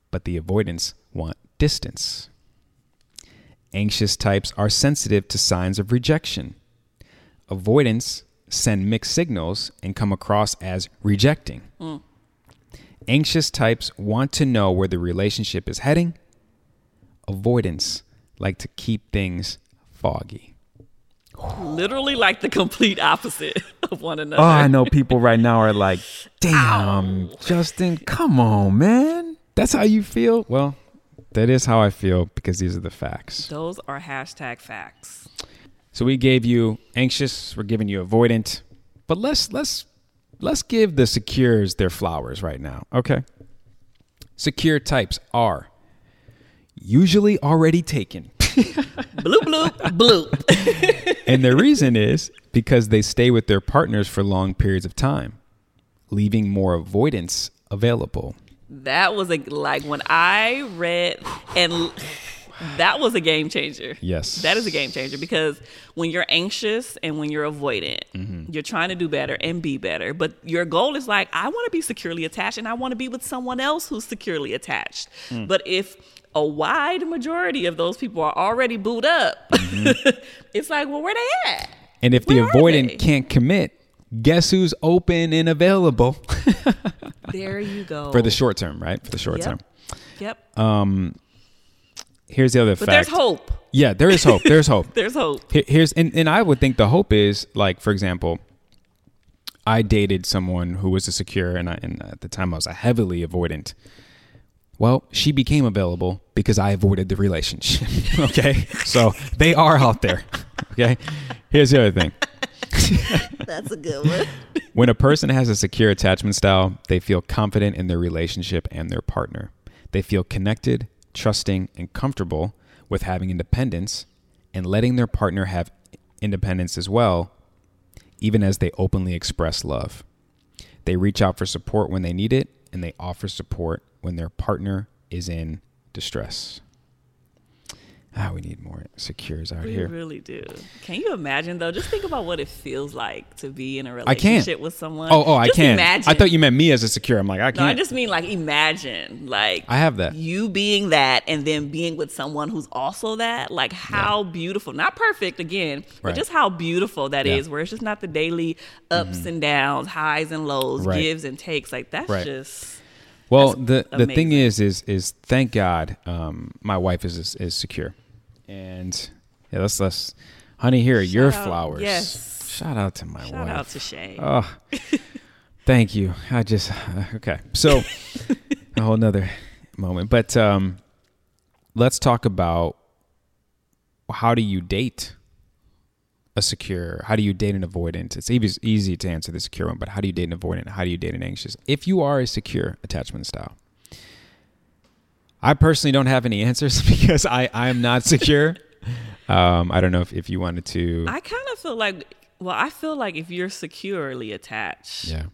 but the avoidance want distance. Anxious types are sensitive to signs of rejection. Avoidance send mixed signals and come across as rejecting. Anxious types want to know where the relationship is heading. Avoidance like to keep things foggy. Literally like the complete opposite of one another. Oh, I know people right now are like, damn, Justin, come on, man. That's how you feel? Well, that is how I feel because these are the facts. Those are hashtag facts. So we gave you anxious, we're giving you avoidant, but let's let's let's give the secures their flowers right now, okay? Secure types are usually already taken. Bloop bloop bloop. and the reason is because they stay with their partners for long periods of time, leaving more avoidance available. That was a like when I read and that was a game changer. Yes. That is a game changer because when you're anxious and when you're avoidant, Mm-hmm. you're trying to do better and be better. But your goal is like, I want to be securely attached and I want to be with someone else who's securely attached. Mm. But if a wide majority of those people are already booed up, Mm-hmm. it's like, well, where they at? And if the Where are avoidant can't commit, guess who's open and available There you go. for the short term, right? For the short Yep. term. Yep. Um, Here's the other but fact. there's hope. Yeah, there is hope. There's hope. There's hope. Here- Here's and, and I would think the hope is like, for example, I dated someone who was a secure, and, I, and at the time I was a heavily avoidant. Well, she became available because I avoided the relationship. okay, so they are out there. Okay, here's the other thing. That's a good one. When a person has a secure attachment style, they feel confident in their relationship and their partner. They feel connected, trusting, and comfortable with having independence and letting their partner have independence as well, even as they openly express love. They reach out for support when they need it, and they offer support when their partner is in distress. Ah, we need more secures out We here. really do. Can you imagine though? Just think about what it feels like to be in a I can't. relationship with someone. Oh, oh, I Just can. Imagine. I thought you meant me as a secure. I'm like, I can't. No, I just mean like imagine, like I have that. You being that, and then being with someone who's also that. Like how beautiful, not perfect again, but Right. just how beautiful that is. Yeah. Mm-hmm. Where it's just not the daily ups and downs, highs and lows, Right. gives and takes. Like that's Right. just Well, That's the the thing is, is is thank God, um, my wife is is, is secure, and yeah, let's let's, honey, here are your out- flowers. yes. Shout out to my shout wife. Shout out to Shay. Oh, thank you. I just okay. So a whole nother moment, but um, let's talk about how do you date a secure? How do you date an avoidant? It's easy, easy to answer the secure one, but how do you date an avoidant? How do you date an anxious? If you are a secure attachment style, I personally don't have any answers because I I am not secure. um, I don't know if, if you wanted to. I kind of feel like, well, I feel like if you're securely attached, yeah.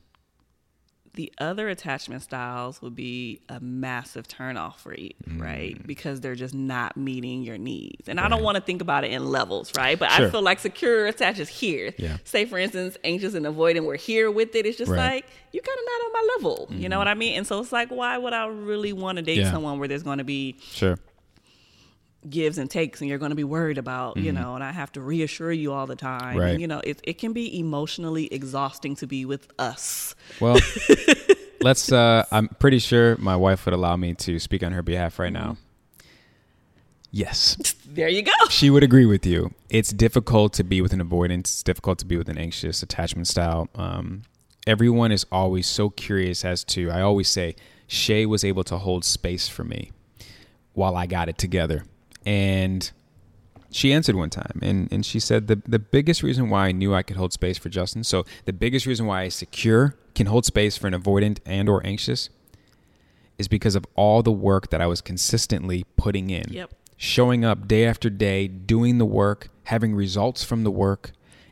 The other attachment styles would be a massive turnoff for you, right? Mm. Because they're just not meeting your needs. And I don't want to think about it in levels, right? But Sure. I feel like secure attached is here. Yeah. Say, for instance, anxious and avoidant, we're here with it. It's just Right. Like, you're kind of not on my level. You know what I mean? And so it's like, why would I really want to date Yeah. someone where there's going to be Sure. Gives and takes and you're going to be worried about you know and i have to reassure you all the time Mm-hmm. Right. and, you know it, it can be emotionally exhausting to be with us Well, let's. Uh, I'm pretty sure my wife would allow me to speak on her behalf right now. Yes, there you go she would agree with you. It's difficult to be with an avoidance It's difficult to be with an anxious attachment style. Um, everyone is always so curious as to. I always say, Shay was able to hold space for me while I got it together, and she answered one time and, and she said the, the biggest reason why I knew I could hold space for Justin, so the biggest reason why I secure can hold space for an avoidant and or anxious is because of all the work that I was consistently putting in. Yep. Showing up day after day, doing the work, having results from the work,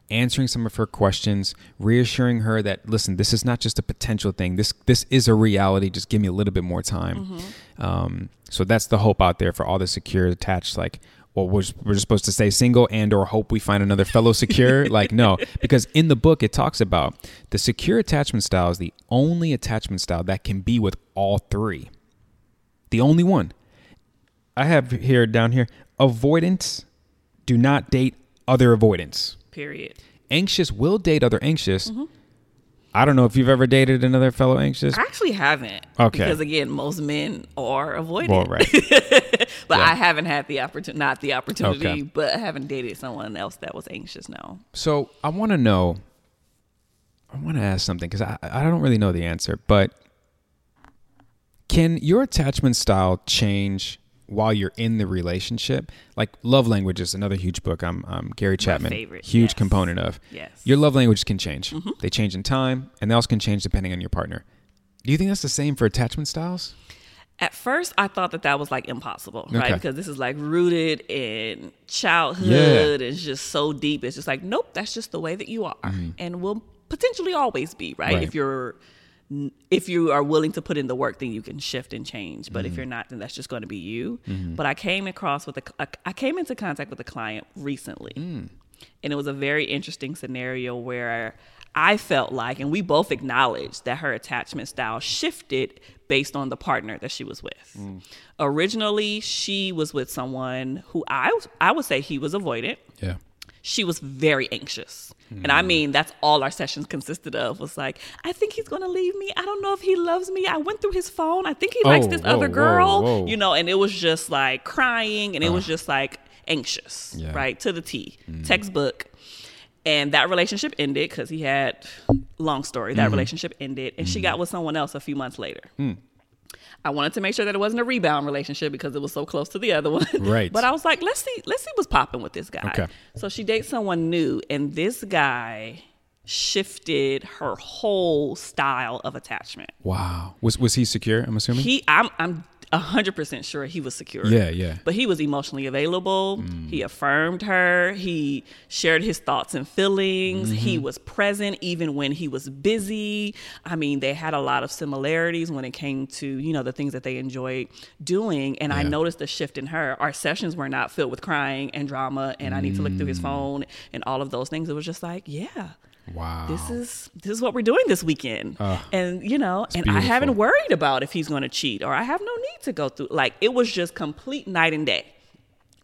answering some of her questions, reassuring her that listen, this is not just a potential thing. This this is a reality. Just give me a little bit more time. Mm-hmm. Um, so that's the hope out there for all the secure attached. Like, well, we're just, we're just supposed to stay single and or hope we find another fellow secure. like, no, because in the book it talks about the secure attachment style is the only attachment style that can be with all three. The only one. I have here down here avoidance. Do not date other avoidance. period Anxious will date other anxious. I don't know if you've ever dated another fellow anxious. i actually haven't Okay. because again most men are avoidant Well, right. but Yeah. i haven't had the opportunity not the opportunity Okay. but i haven't dated someone else that was anxious no So I want to know. I want to ask something because I I don't really know the answer, but can your attachment style change while you're in the relationship? Like love language is another huge book. I'm, I'm Gary Chapman, favorite, huge yes. component of. Yes. Mm-hmm. Your love languages can change. They change in time, and they also can change depending on your partner. Do you think that's the same for attachment styles? At first, I thought that that was like impossible, right? Because this is like rooted in childhood. It's just so deep. It's just like, nope, that's just the way that you are, and will potentially always be, right? Mm-hmm. Right. If you're if you are willing to put in the work, then you can shift and change. But Mm-hmm. if you're not, then that's just going to be you. But I came across with a, I came into contact with a client recently, Mm. and it was a very interesting scenario where I felt like, and we both acknowledged that her attachment style shifted based on the partner that she was with. Originally, she was with someone who I I would say he was avoidant Yeah. She was very anxious. And I mean, that's all our sessions consisted of was like, I think he's going to leave me. I don't know if he loves me. I went through his phone. I think he likes Oh, this whoa, other girl, whoa. you know, and it was just like crying and it was uh-huh. just like anxious, Yeah. right? To the T, mm. textbook. And that relationship ended because he had, long story, that mm-hmm. relationship ended. And she mm-hmm. got with someone else a few months later. Hmm. I wanted to make sure that it wasn't a rebound relationship because it was so close to the other one. Right. but I was like, let's see, let's see what's popping with this guy. Okay. So she dates someone new, and this guy shifted her whole style of attachment. Wow. Was was he secure? I'm assuming. He, I'm, I'm hundred percent sure he was secure. Yeah, yeah. But he was emotionally available. Mm. He affirmed her. He shared his thoughts and feelings. He mm-hmm. was present even when he was busy. I mean, they had a lot of similarities when it came to you know the things that they enjoyed doing. And I noticed a shift in her. Our sessions were not filled with crying and drama, and I need to look through his mm. phone and all of those things. It was just like, yeah Wow. this is this is what we're doing this weekend and you know and i haven't worried about if he's going to cheat or i have no need to go through like it was just complete night and day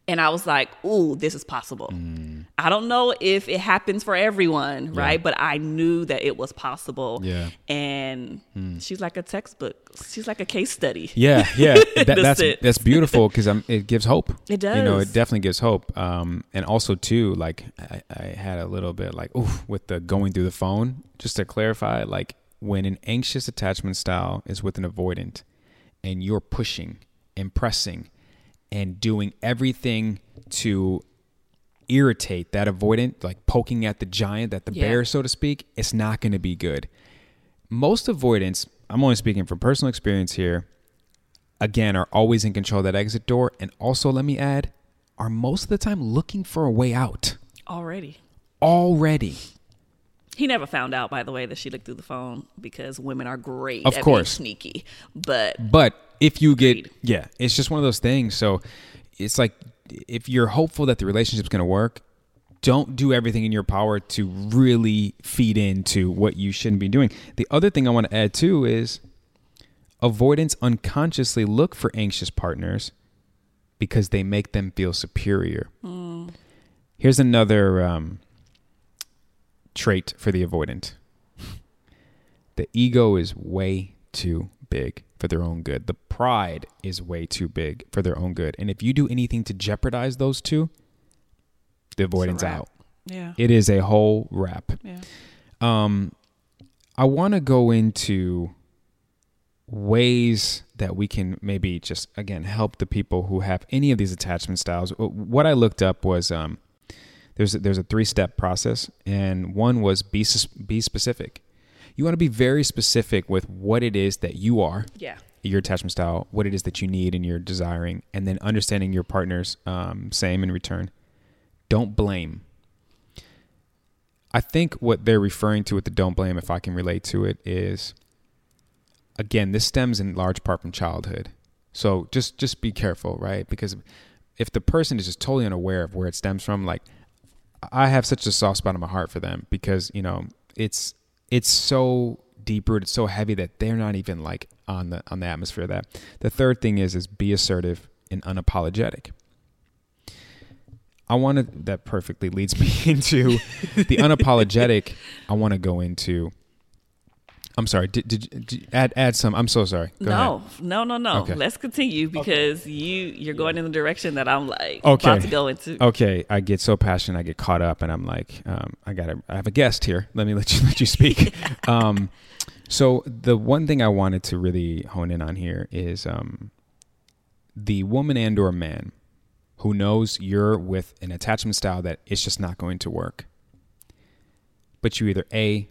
and i was like ooh this is possible Mm. I don't know if it happens for everyone right but i knew that it was possible Yeah. and she's like a textbook she's like a case study Yeah, yeah, that, that's that's beautiful because it gives hope. It does. You know, it definitely gives hope. Um, and also too, like I, I had a little bit like oof with the going through the phone. Just to clarify, like when an anxious attachment style is with an avoidant, and you're pushing and pressing and doing everything to irritate that avoidant, like poking at the giant, at the Yeah. bear, so to speak, it's not going to be good. Most avoidants, I'm only speaking from personal experience here, again, are always in control of that exit door. And also, let me add, are most of the time looking for a way out already already. he never found out by the way that she looked through the phone because women are great Of at course. being sneaky but But if you get, yeah, it's just one of those things. So it's like if you're hopeful that the relationship's going to work, don't do everything in your power to really feed into what you shouldn't be doing. The other thing I want to add too is avoidance unconsciously look for anxious partners because they make them feel superior. Here's another um, trait for the avoidant the ego is way too big for their own good. The pride is way too big for their own good. And if you do anything to jeopardize those two, the avoidance out. yeah It is a whole wrap. yeah Um, I want to go into ways that we can maybe just again help the people who have any of these attachment styles. What I looked up was um, there's a, there's a three step process, and one was be be specific. You want to be very specific with what it is that you are, yeah your attachment style, what it is that you need and you're desiring, and then understanding your partner's um, same in return. Don't blame. I think what they're referring to with the don't blame, if I can relate to it, is again, this stems in large part from childhood. So just just be careful, right? Because if the person is just totally unaware of where it stems from, like I have such a soft spot in my heart for them because you know it's it's so deep rooted, so heavy that they're not even like on the on the atmosphere of that. The third thing is is be assertive and unapologetic. I want to that perfectly leads me into the unapologetic. I want to go into. I'm sorry. Did, did, did add add some? I'm so sorry. Go no, ahead. no, no, no. Okay. Let's continue because you you're going in the direction that I'm like Okay. about to go into. Okay, I get so passionate, I get caught up, and I'm like, um, I gotta, I have a guest here. Let me let you let you speak. um, so the one thing I wanted to really hone in on here is um, the woman and or man who knows you're with an attachment style that it's just not going to work, but you either a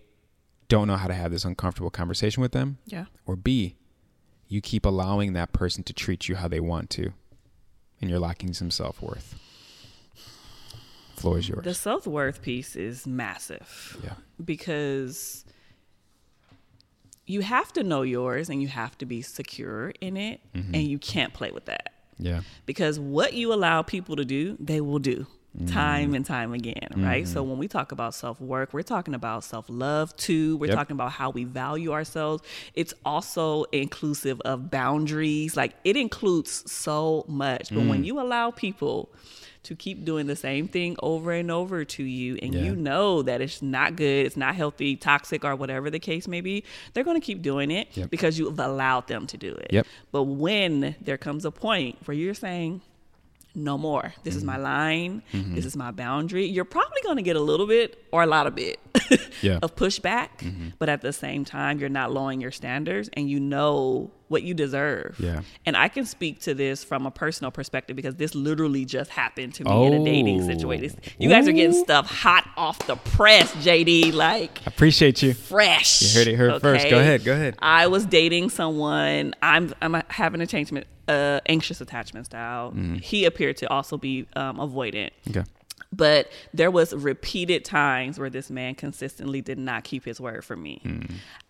don't know how to have this uncomfortable conversation with them, Yeah. or b you keep allowing that person to treat you how they want to, and you're lacking some self worth. Floor is yours. The self worth piece is massive yeah. because you have to know yours and you have to be secure in it, Mm-hmm. and you can't play with that Yeah. because what you allow people to do, they will do. Time and time again, right? So when we talk about self work, we're talking about self love too. We're Yep. talking about how we value ourselves. It's also inclusive of boundaries. Like it includes so much. But Mm. when you allow people to keep doing the same thing over and over to you and Yeah. you know that it's not good, it's not healthy, toxic or whatever the case may be, they're going to keep doing it Yep. because you've allowed them to do it. Yep. But when there comes a point where you're saying, no more. This is my Mm-hmm. line. This is my boundary. You're probably going to get a little bit or a lot of bit Yeah. of pushback, Mm-hmm. but at the same time, you're not lowering your standards and you know what you deserve. Yeah. And I can speak to this from a personal perspective because this literally just happened to me in a dating Oh. situation. You guys are getting stuff hot off the press, JD, like Appreciate you. fresh. You heard it here first. Go ahead, go ahead. I was dating someone. I'm I'm having a change uh, anxious attachment style. He appeared to also be um, avoidant. Okay. But there was repeated times where this man consistently did not keep his word for me.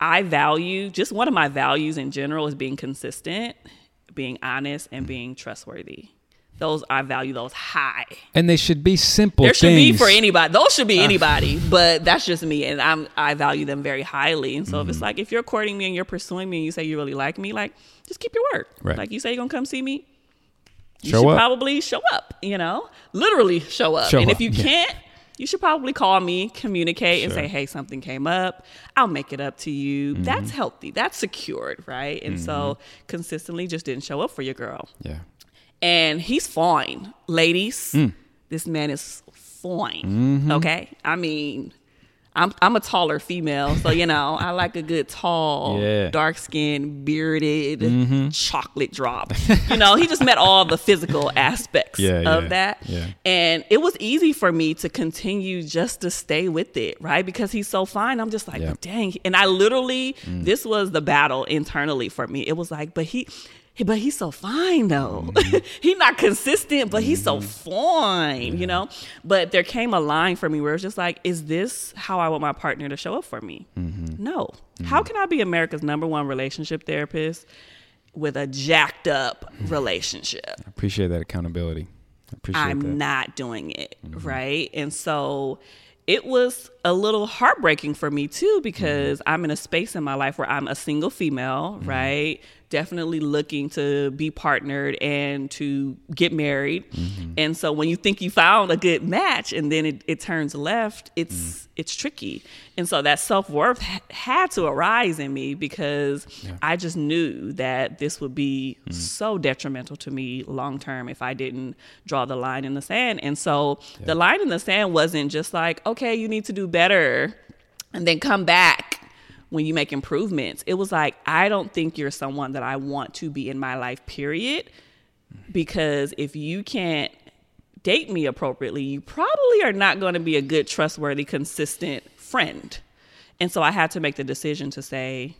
I value just one of my values in general is being consistent, being honest, and being trustworthy. Those I value those high. And they should be simple There should be for anybody. Those should be anybody, but that's just me, and I'm I value them very highly. And so if Mm-hmm. it's like if you're courting me and you're pursuing me, and you say you really like me, like just keep your word. Right. Like you say you're gonna come see me, you Show should up. probably show up. You know, literally show up. Show and up, if you yeah. can't, you should probably call me, communicate, and say, "Hey, something came up. I'll make it up to you." Mm-hmm. That's healthy. That's secured, right? And so consistently just didn't show up for your girl Yeah. and he's fine, ladies. Mm. This man is fine. Mm-hmm. Okay, I mean, I'm I'm a taller female, so you know I like a good tall, Yeah. Mm-hmm. dark skinned, bearded, chocolate drop. you know, he just met all the physical aspects Yeah, of yeah, that, and it was easy for me to continue just to stay with it, right? Because he's so fine. I'm just like, dang, and I literally, Mm. this was the battle internally for me. It was like, but he. But he's so fine though. Mm-hmm. he's not consistent, but he's so fine, you know? But there came a line for me where it's just like, is this how I want my partner to show up for me? Mm-hmm. No. How can I be America's number one relationship therapist with a jacked up relationship? I appreciate that accountability. I appreciate I'm that. Mm-hmm. not doing it, right? And so it was a little heartbreaking for me too because Mm-hmm. I'm in a space in my life where I'm a single female, right? Definitely looking to be partnered and to get married. Mm-hmm. And so when you think you found a good match and then it, it turns left, it's Mm. it's tricky. And so that self-worth ha- had to arise in me because I just knew that this would be Mm. so detrimental to me long term if I didn't draw the line in the sand. And so the line in the sand wasn't just like, okay, you need to do better and then come back when you make improvements. It was like, I don't think you're someone that I want to be in my life, period. Because if you can't date me appropriately, you probably are not going to be a good, trustworthy, consistent friend. And so I had to make the decision to say,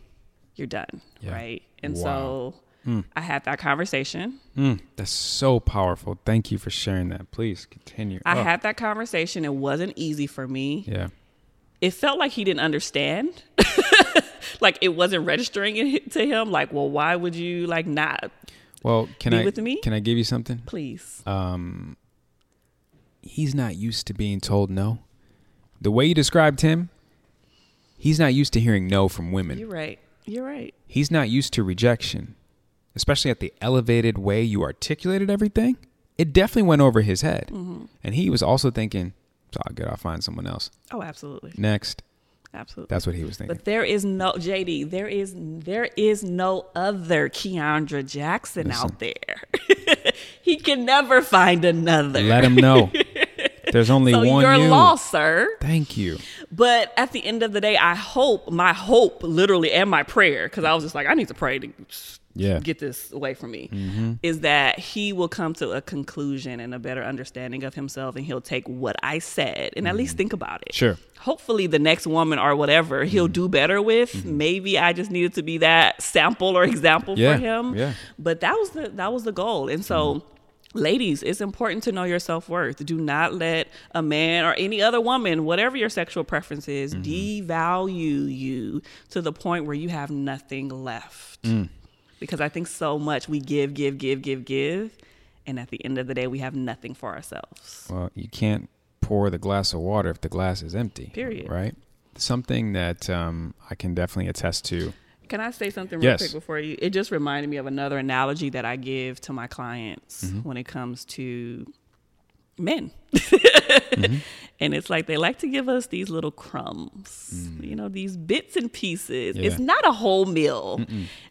you're done. Yeah. Right. And Wow. so I had that conversation. Mm, that's so powerful. Thank you for sharing that. Please continue. I Oh, had that conversation. It wasn't easy for me. Yeah. It felt like he didn't understand. like it wasn't registering it to him. Like, well, why would you like not? Well, can Be I with me? can I give you something? Please. Um, he's not used to being told no. The way you described him, he's not used to hearing no from women. You're right. You're right. He's not used to rejection, especially at the elevated way you articulated everything. It definitely went over his head, Mm-hmm. and he was also thinking, "It's all good. I'll find someone else." Oh, absolutely. Next, Absolutely. that's what he was thinking. But there is no JD. There is there is no other Kiaundra Jackson out there. he can never find another. Let him know. There's only so one you're you. lost, sir. Thank you. But at the end of the day, I hope my hope, literally, and my prayer, because I was just like, I need to pray to Yeah. Mm-hmm. get this away from me, is that he will come to a conclusion and a better understanding of himself, and he'll take what I said and at least think about it. Mm-hmm. Sure. Hopefully, the next woman or whatever he'll Mm-hmm. do better with. Maybe I just needed to be that sample or example Yeah, for him. yeah. But that was the that was the goal, and so. Ladies, it's important to know your self worth. Do not let a man or any other woman, whatever your sexual preference is, devalue you to the point where you have nothing left. Because I think so much we give, give, give, give, give. And at the end of the day, we have nothing for ourselves. Well, you can't pour the glass of water if the glass is empty. Period. Right? Something that um, I can definitely attest to. Can I say something real Yes. quick before you? It just reminded me of another analogy that I give to my clients when it comes to men. Mm-hmm. And it's like they like to give us these little crumbs, mm. you know, these bits and pieces. Yeah. It's not a whole meal,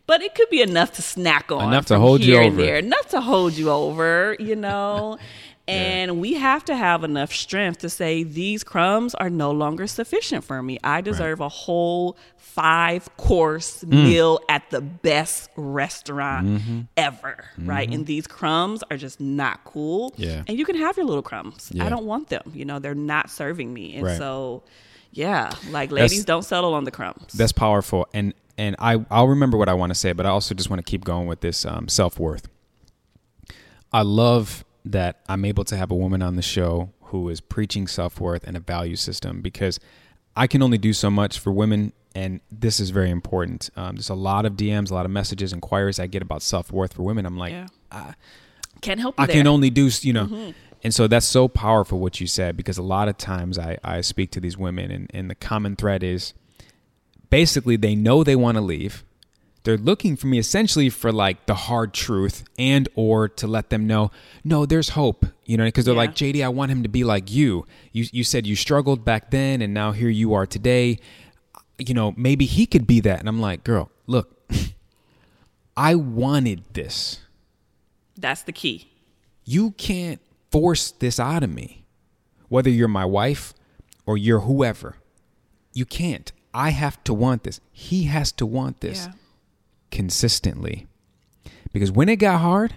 but it could be enough to snack on. Enough to hold you over. There. Enough to hold you over, you know. And we have to have enough strength to say these crumbs are no longer sufficient for me. I deserve a whole five course Mm. meal at the best restaurant Mm-hmm. ever, right? And these crumbs are just not cool. Yeah. And you can have your little crumbs. Yeah. I don't want them. You know, they're not serving me. And Right. so, yeah, like That's- ladies, don't settle on the crumbs. That's powerful, and and I I'll remember what I want to say, but I also just want to keep going with this um, self worth. I love that I'm able to have a woman on the show who is preaching self worth and a value system because I can only do so much for women, and this is very important. Um, there's a lot of DMs, a lot of messages, inquiries I get about self worth for women. I'm like, Yeah. Can't help you I there. can only do, you know. And so that's so powerful what you said because a lot of times I, I speak to these women and, and the common thread is basically they know they want to leave. They're looking for me essentially for like the hard truth and or to let them know, no, there's hope. You know, because they're Yeah. like, JD, I want him to be like you. You you said you struggled back then and now here you are today. You know, maybe he could be that. And I'm like, girl, look, I wanted this That's the key. you can't force this out of me. Whether you're my wife or you're whoever, you can't. I have to want this. He has to want this Yeah. Consistently. Because when it got hard,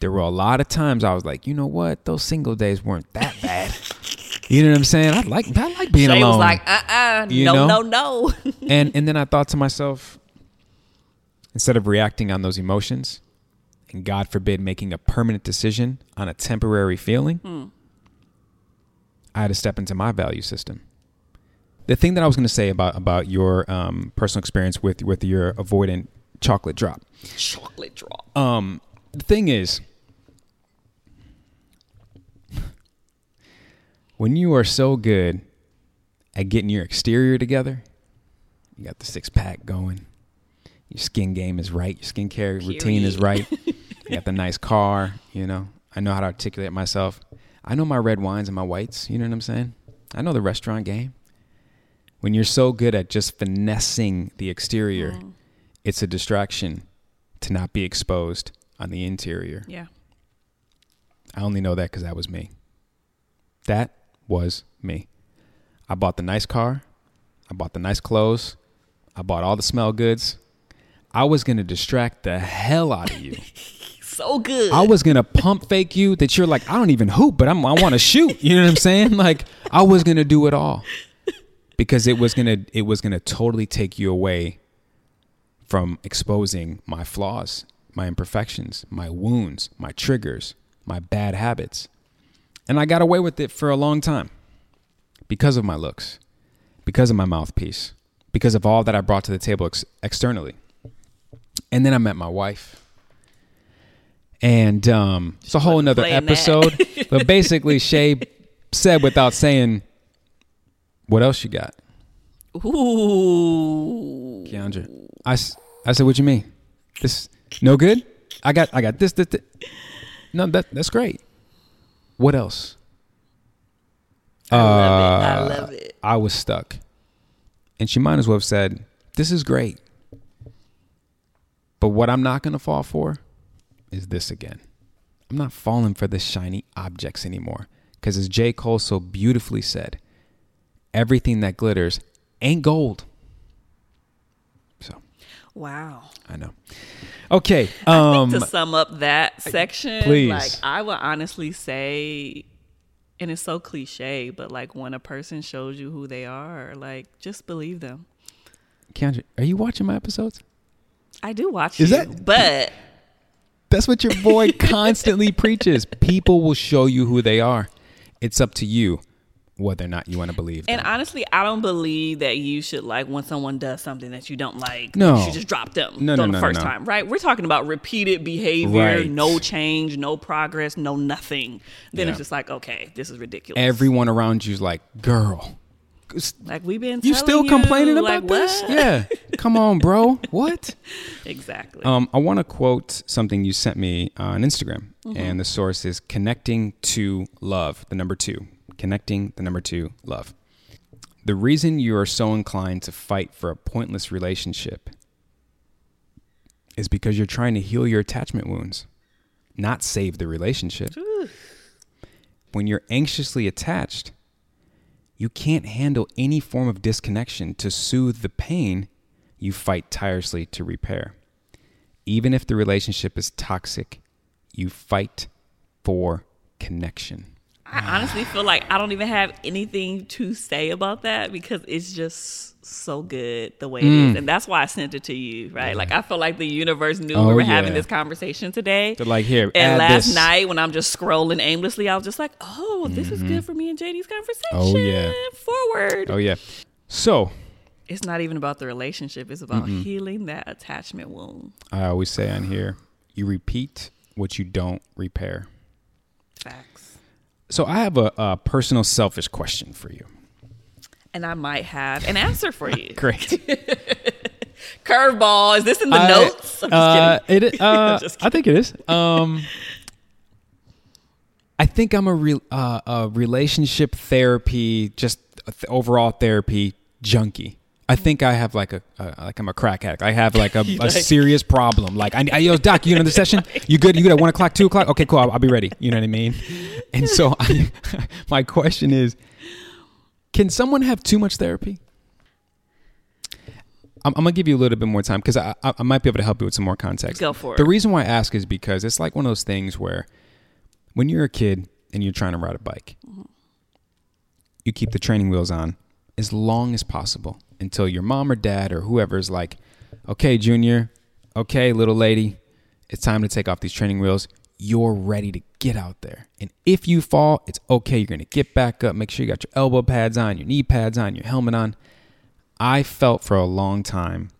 there were a lot of times I was like, you know what? Those single days weren't that bad. you know what I'm saying? I like I like being Shay alone. was like, uh uh You no, know? no, no. and and then I thought to myself, instead of reacting on those emotions, and God forbid making a permanent decision on a temporary feeling, I had to step into my value system. The thing that I was going to say about about your um, personal experience with with your avoidant chocolate drop, Chocolate drop. um, the thing is, when you are so good at getting your exterior together, you got the six pack going, your skin game is right, your skincare routine is right, you got the nice car, you know, I know how to articulate myself. I know my red wines and my whites, you know what I'm saying? I know the restaurant game. When you're so good at just finessing the exterior, it's a distraction to not be exposed on the interior. Yeah. I only know that because that was me. That was me. I bought the nice car. I bought the nice clothes. I bought all the smell goods. I was going to distract the hell out of you. So good. I was going to pump fake you that you're like, I don't even hoop, but I'm, I want to shoot. You know what I'm saying? Like, I was going to do it all because it was going to, it was going to totally take you away from exposing my flaws, my imperfections, my wounds, my triggers, my bad habits. And I got away with it for a long time because of my looks, because of my mouthpiece, because of all that I brought to the table ex- externally. And then I met my wife. And um, it's a whole wasn't nother episode. but basically, Shay said without saying, What else you got? Ooh. Kiaundra. I, I said, what you mean? This no good? I got I got this, this, this. No, that that's great. What else? I love it. Uh, I love it. I was stuck. And she might as well have said, This is great. But what I'm not gonna fall for is this again. I'm not falling for the shiny objects anymore. Because as J. Cole so beautifully said, everything that glitters ain't gold. Wow. I know. Okay. Um to sum up that section, please. like I would honestly say, and it's so cliche, but like when a person shows you who they are, like just believe them. Kiaundra, are you watching my episodes? I do watch Is you, that- but That's what your boy constantly preaches. People will show you who they are. It's up to you whether or not you want to believe and honestly, I don't believe that you should like when someone does something that you don't like. No. you should just drop them No, on no, the no, first no, no. time, right? We're talking about repeated behavior, Right. no change, no progress, no nothing. Then Yeah. it's just like, okay, this is ridiculous. Everyone around you's like, girl, like we've been, you still you, complaining like, about this? what? Yeah. Come on, bro. What? exactly. Um, I want to quote something you sent me on Instagram, Mm-hmm. and the source is connecting to love, the number two. Connecting the number two, love. The reason you are so inclined to fight for a pointless relationship is because you're trying to heal your attachment wounds, not save the relationship. When you're anxiously attached, you can't handle any form of disconnection to soothe the pain you fight tirelessly to repair. Even if the relationship is toxic, you fight for connection. I honestly feel like I don't even have anything to say about that because it's just so good the way it Mm. is. And that's why I sent it to you, right? Like I feel like the universe knew Oh, we were having this conversation today. They're like, here, And last this. night when I'm just scrolling aimlessly, I was just like, oh, this is good for me and JD's conversation. Oh, yeah. Forward. Oh yeah. So It's not even about the relationship, it's about healing that attachment wound. I always say on here, you repeat what you don't repair. Facts. So I have a, a personal selfish question for you. And I might have an answer for you. Great. Curveball. Is this in the I- notes? I'm just uh, kidding. It, uh, Just I think it is. Um, I think I'm a real uh, a relationship therapy, just th- overall therapy junkie. I think I have like a, a like I'm a crack addict. I have like a, a like- serious problem. Like I, I yo doc, you in the session? You good? You good at one o'clock, two o'clock? Okay, cool. I'll, I'll be ready. You know what I mean? And so I, my question is, can someone have too much therapy? I'm, I'm gonna give you a little bit more time because I, I I might be able to help you with some more context. Go for it. The reason why I ask is because it's like one of those things where when you're a kid and you're trying to ride a bike, mm-hmm. you keep the training wheels on as long as possible until your mom or dad or whoever is like, "Okay, Junior, okay, little lady, it's time to take off these training wheels." You're ready to get out there. And if you fall, it's okay. You're going to get back up. Make sure you got your elbow pads on, your knee pads on, your helmet on. I felt for a long time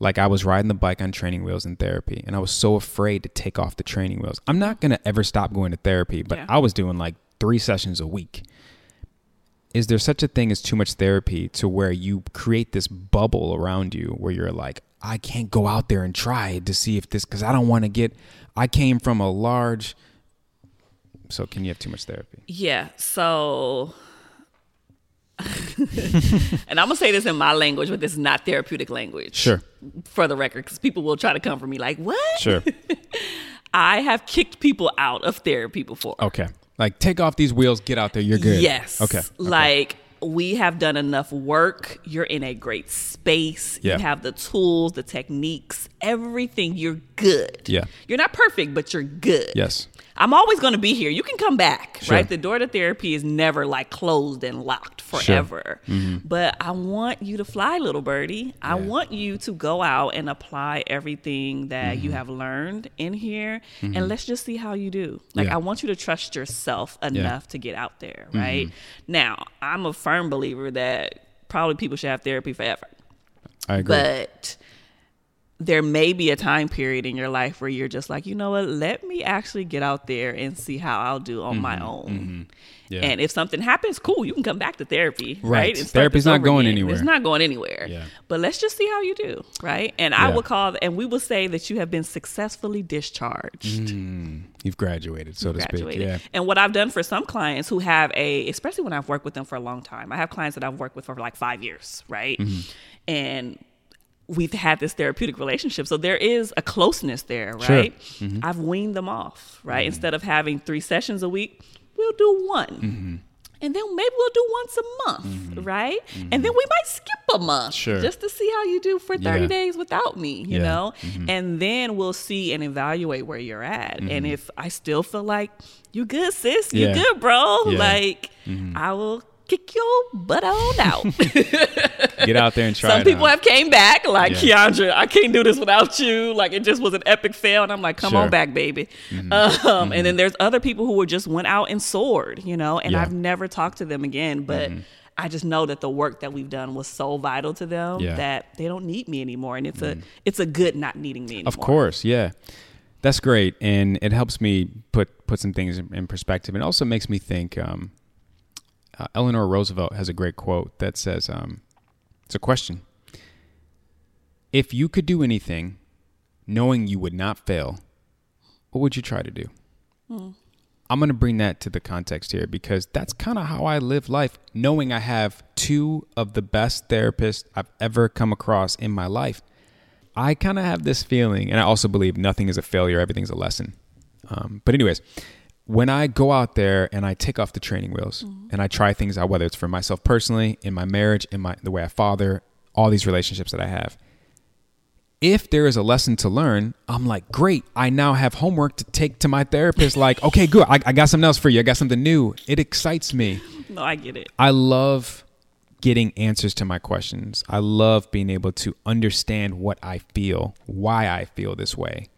like I was riding the bike on training wheels in therapy, and I was so afraid to take off the training wheels. I'm not gonna ever stop going to therapy, but Yeah. I was doing like three sessions a week. Is there such a thing as too much therapy to where you create this bubble around you where you're like, I can't go out there and try to see if this because I don't want to get. I came from a large. So can you have too much therapy? Yeah. So, and I'm gonna say this in my language, but this is not therapeutic language. Sure, For the record, because people will try to come for me like, "What?" sure, I have kicked people out of therapy before. okay. Like take off these wheels, get out there. You're good. Yes. Okay. okay. Like we have done enough work. You're in a great space. Yeah. You have the tools, the techniques, everything. You're good. Yeah. You're not perfect, but you're good. Yes. I'm always going to be here. You can come back, Sure. right? The door to therapy is never like closed and locked forever. But I want you to fly, little birdie. I Mm-hmm. Yeah. want you to go out and apply everything that Mm-hmm. you have learned in here, and let's just see how you do. Like, Yeah. I want you to trust yourself enough to get out there, right? Now, I'm a firm believer that probably people should have therapy forever I agree. but there may be a time period in your life where you're just like, you know what, let me actually get out there and see how I'll do on my own. Mm-hmm. Yeah. And if something happens, cool, you can come back to therapy, right? Right. Therapy's not going again. anywhere. It's not going anywhere. Yeah. But let's just see how you do, right? And I Yeah. will call, and we will say that you have been successfully discharged You've graduated, so to graduated. speak. Yeah. And what I've done for some clients who have a, especially when I've worked with them for a long time, I have clients that I've worked with for like five years, right? Mm-hmm. And we've had this therapeutic relationship. So there is a closeness there, Sure. right? Mm-hmm. I've weaned them off, right? Mm-hmm. Instead of having three sessions a week, we'll do one. Mm-hmm. And then maybe we'll do once a month, mm-hmm. right? Mm-hmm. And then we might skip a month Sure. just to see how you do for 30 Yeah. days without me, you Yeah. know? And then we'll see and evaluate where you're at. And if I still feel like you're good, sis, you Yeah. good, bro, like I will kick your butt on out. Get out there and try. Some it people have came back like Yeah. Kiaundra, I can't do this without you. Like it just was an epic fail, and I'm like, come Sure. Mm-hmm. on back, baby. Um, And then there's other people who were just went out and soared, you know, and Yeah. Mm-hmm. I've never talked to them again, but. I just know that the work that we've done was so vital to them Yeah. That they don't need me anymore, and it's a it's a good not needing me anymore. Of course, yeah. That's great, and it helps me put put some things in, in perspective, and also makes me think. Um, uh, Eleanor Roosevelt has a great quote that says, um, "It's a question. If you could do anything, knowing you would not fail, what would you try to do?" I'm going to bring that to the context here because that's kind of how I live life, knowing I have two of the best therapists I've ever come across in my life. I kind of have this feeling, and I also believe nothing is a failure, everything's a lesson. Um, but, anyways, when I go out there and I take off the training wheels mm-hmm. and I try things out, whether it's for myself personally, in my marriage, in my the way I father, all these relationships that I have, if there is a lesson to learn, I'm like, great. I now have homework to take to my therapist. Like, okay, good. I, I got something else for you. I got something new. It excites me. No, I get it. I love getting answers to my questions. I love being able to understand what I feel, why I feel this way.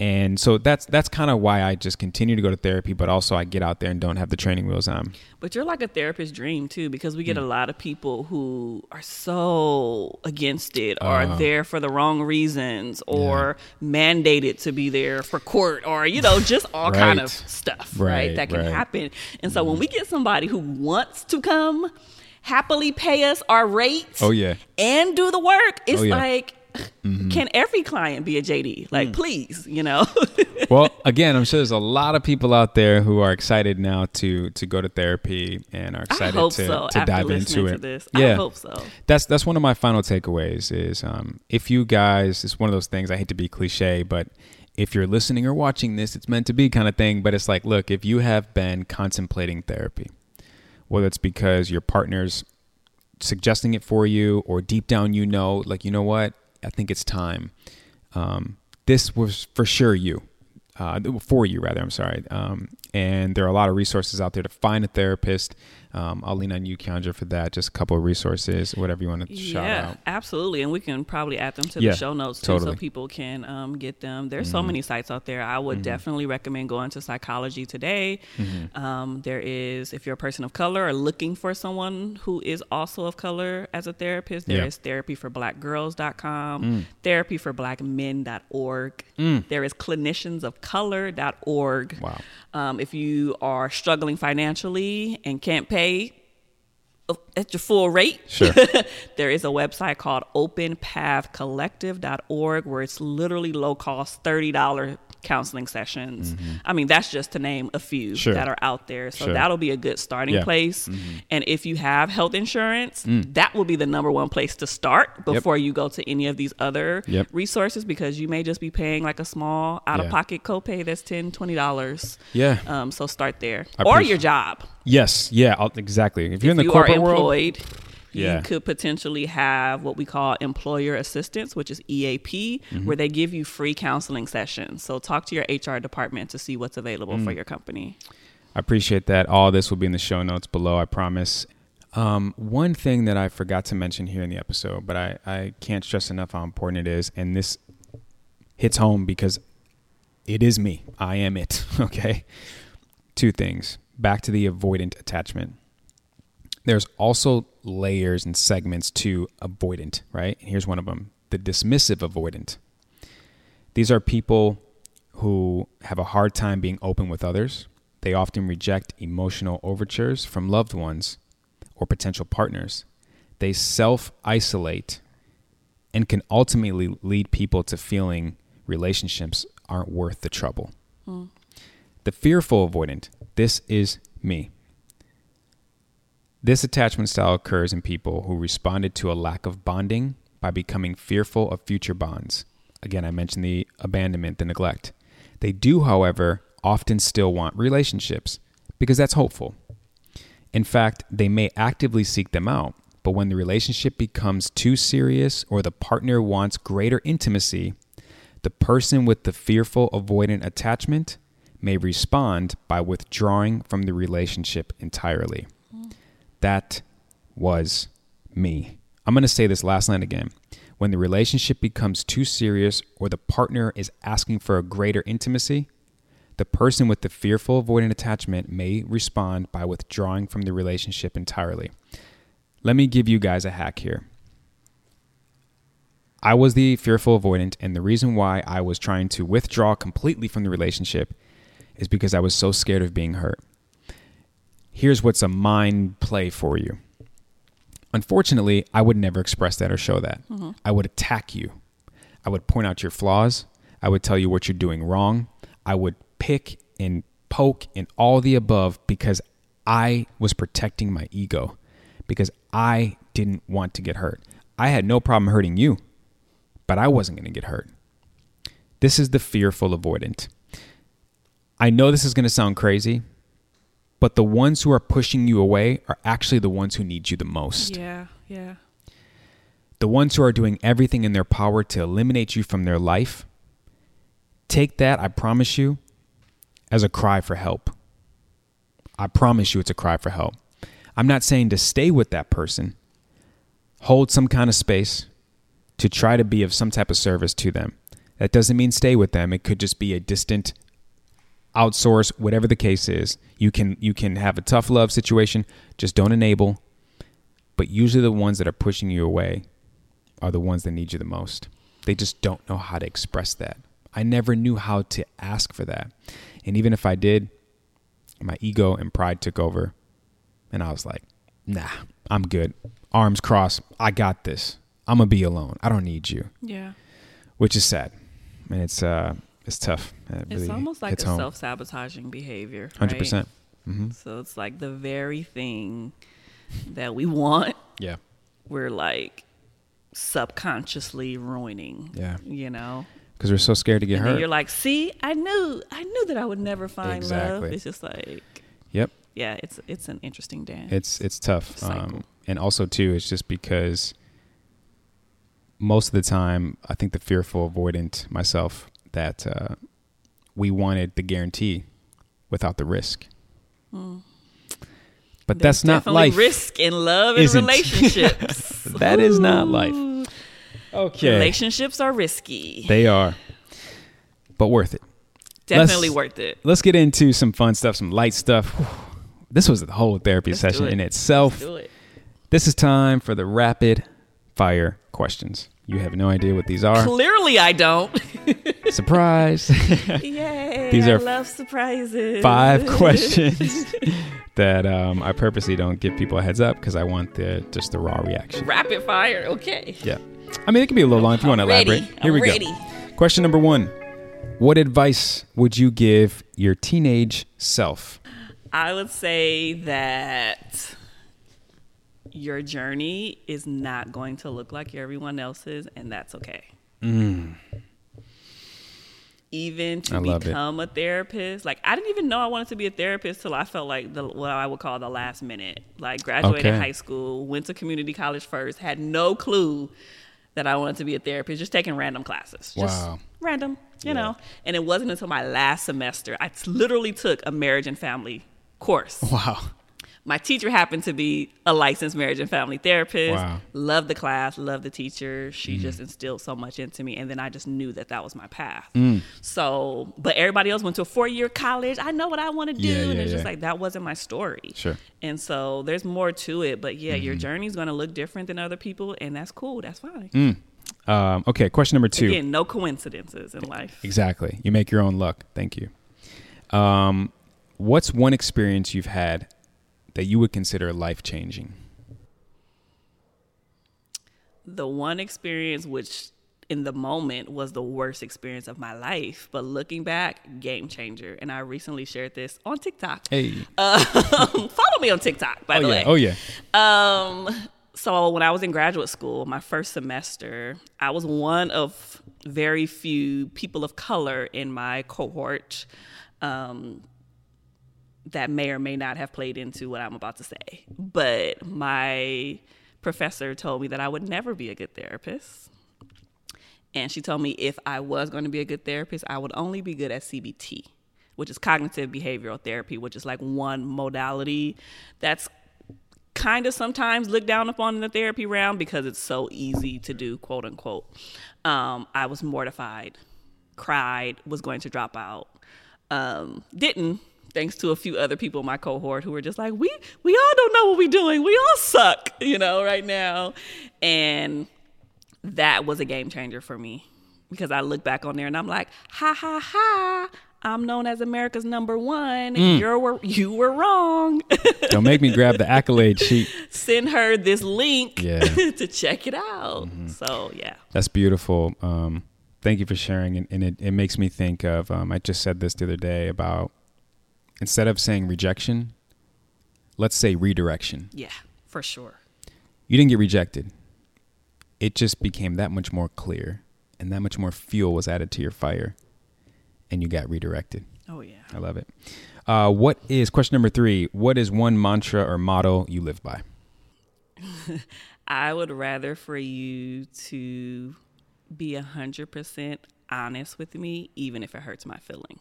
And so that's that's kind of why I just continue to go to therapy, but also I get out there and don't have the training wheels on. But you're like a therapist dream too, because we get Hmm. a lot of people who are so against it, or Uh-huh. are there for the wrong reasons, or mandated to be there for court, or you know, just all kind of stuff, right? Right, That can right. Happen. And so when we get somebody who wants to come, happily pay us our rates, Oh, yeah. and do the work, it's Oh, yeah. like. Can every client be a JD? Like, Mm. please, you know. well, again, I'm sure there's a lot of people out there who are excited now to to go to therapy and are excited to, so. to dive into to it. this, Yeah, I hope so. that's that's one of my final takeaways. Is um, if you guys, it's one of those things. I hate to be cliche, but if you're listening or watching this, it's meant to be kind of thing. But it's like, look, if you have been contemplating therapy, whether it's because your partner's suggesting it for you or deep down you know like you know what i think it's time. Um, this was for sure you uh, for you rather i'm sorry. Um, and there are a lot of resources out there to find a therapist um, i'll lean on you Kiaundra, for that just a couple of resources whatever you want to shout yeah, out absolutely. And we can probably add them to Yeah, the show notes too totally. so people can um, get them. There's Mm-hmm. so many sites out there. I would definitely recommend going to Psychology Today. Mm-hmm. Um, there is, if you're a person of color or looking for someone who is also of color as a therapist, there Yeah. is therapyforblackgirls.com, Mm. therapyforblackmen.org. There is cliniciansofcolor.org. Wow. Um, if you are struggling financially and can't pay at your full rate, Sure. there is a website called openpathcollective.org where it's literally low cost $30 counseling sessions. I mean, that's just to name a few Mm-hmm. Sure. that are out there. So Sure. that'll be a good starting Yeah. Mm-hmm. place. And if you have health insurance, that will be the number one place to start before you go to any of these other Yep. resources because you may just be paying like a small out of pocket copay that's $10, $20. Yeah. Um, so start there. I or your job yes yeah I'll, exactly if you're in the you are corporate world Yeah. you could potentially have what we call employer assistance, which is EAP, Mm-hmm. where they give you free counseling sessions. So talk to your HR department to see what's available Mm. for your company. I appreciate that. All this will be in the show notes below, I promise. Um, one thing that I forgot to mention here in the episode, but I, I can't stress enough how important it is, and this hits home because it is me. I am it. Okay. Two things. Back to the avoidant attachment. There's also layers and segments to avoidant, right? Here's one of them the dismissive avoidant. These are people who have a hard time being open with others. They often reject emotional overtures from loved ones or potential partners. They self isolate and can ultimately lead people to feeling relationships aren't worth the trouble. Hmm. The fearful avoidant, this is me. This attachment style occurs in people who responded to a lack of bonding by becoming fearful of future bonds. Again, I mentioned the abandonment, the neglect. They do, however, often still want relationships because that's hopeful. In fact, they may actively seek them out, but when the relationship becomes too serious or the partner wants greater intimacy, the person with the fearful avoidant attachment may respond by withdrawing from the relationship entirely. That was me. I'm going to say this last line again. When the relationship becomes too serious or the partner is asking for a greater intimacy, the person with the fearful avoidant attachment may respond by withdrawing from the relationship entirely. Let me give you guys a hack here. I was the fearful avoidant, and the reason why I was trying to withdraw completely from the relationship is because I was so scared of being hurt. Here's what's a mind play for you. Unfortunately, I would never express that or show that. Mm-hmm. I would attack you. I would point out your flaws. I would tell you what you're doing wrong. I would pick and poke and all the above because I was protecting my ego, because I didn't want to get hurt. I had no problem hurting you, but I wasn't going to get hurt. This is the fearful avoidant. I know this is going to sound crazy, but the ones who are pushing you away are actually the ones who need you the most. Yeah, yeah. the ones who are doing everything in their power to eliminate you from their life, take that, I promise you, as a cry for help. I promise you it's a cry for help. I'm not saying to stay with that person, hold some kind of space to try to be of some type of service to them. That doesn't mean stay with them. It could just be a distant outsource, whatever the case is. You can you can have a tough love situation, just don't enable. But usually the ones that are pushing you away are the ones that need you the most. They just don't know how to express that. I never knew how to ask for that. And even if I did, my ego and pride took over. And I was like, nah, I'm good. Arms crossed. I got this. I'm going to be alone. I don't need you. Yeah. Which is sad. And it's uh it's tough. It It's almost like a home. self sabotaging behavior. Hundred right? percent. Mm-hmm. So it's like the very thing that we want, Yeah. we're like subconsciously ruining. Yeah. You know? Because we're so scared to get And hurt. you're like, see, I knew I knew that I would never find love. Exactly. It's just like yep. yeah, it's it's an interesting dance. It's it's tough. Um, and also too, it's just because most of the time, I think the fearful avoidant myself that uh, we wanted the guarantee without the risk. But There's that's not life. risk in love and Isn't. relationships. That is not life. Okay. Relationships are risky. They are, but worth it. Definitely let's- worth it. Let's get into some fun stuff, some light stuff. Whew. This was a whole therapy Let's session in itself. Do it. This is time for the rapid fire questions. You have no idea what these are. Clearly, I don't. Surprise. Yay! These I are love surprises. Five questions that um, I purposely don't give people a heads up because I want the just the raw reaction. Rapid fire. Okay. Yeah. I mean, it can be a little long if you want to elaborate. Here I'm we ready. go. Question number one What advice would you give your teenage self? I would say that your journey is not going to look like everyone else's, and that's okay. Even to Mm. Love it. become a therapist, like I didn't even know I wanted to be a therapist till I felt like the what I would call the last minute. Like graduated Okay. high school, went to community college first, had no clue that I wanted to be a therapist, just taking random classes. Just Wow. random, you know. And it wasn't until my last semester I literally took a marriage and family course. Wow. My teacher happened to be a licensed marriage and family therapist. Wow. Loved the class, loved the teacher. She just instilled so much into me. And then I just knew that that was my path. Mm. So, but everybody else went to a four year college. I know what I want to do. Yeah, and yeah, it's just like, that wasn't my story. Sure. And so there's more to it. But yeah, Mm-hmm. your journey's going to look different than other people. And that's cool. That's fine. Um, okay, question number two. Again, no coincidences in life. Exactly. You make your own luck. Thank you. Um, what's one experience you've had that you would consider life changing? the one experience which in the moment was the worst experience of my life but looking back game changer and i recently shared this on tiktok Hey. um, follow me on tiktok by oh the yeah. way Oh yeah. um so when i was in graduate school my first semester i was one of very few people of color in my cohort um that may or may not have played into what I'm about to say. But my professor told me that I would never be a good therapist. And she told me if I was going to be a good therapist, I would only be good at CBT, which is cognitive behavioral therapy, which is like one modality that's kind of sometimes looked down upon in the therapy realm because it's so easy to do, quote unquote. Um, I was mortified, cried, was going to drop out. Um, didn't, thanks to a few other people in my cohort who were just like, we we all don't know what we're doing. We all suck, you know, right now. And that was a game changer for me because I look back on there and I'm like, ha ha ha. I'm known as America's number one. You were you were wrong. Don't make me grab the accolade sheet. Send her this link Yeah. Mm-hmm. to check it out. So yeah, That's beautiful. Um, thank you for sharing. And, and it, it makes me think of, um, I just said this the other day about instead of saying rejection, let's say redirection. yeah, for sure. You didn't get rejected. It just became that much more clear and that much more fuel was added to your fire and you got redirected. Oh yeah. I love it. Uh, what is question number three? What is one mantra or motto you live by? I would rather for you to be 100% honest with me, even if it hurts my feelings.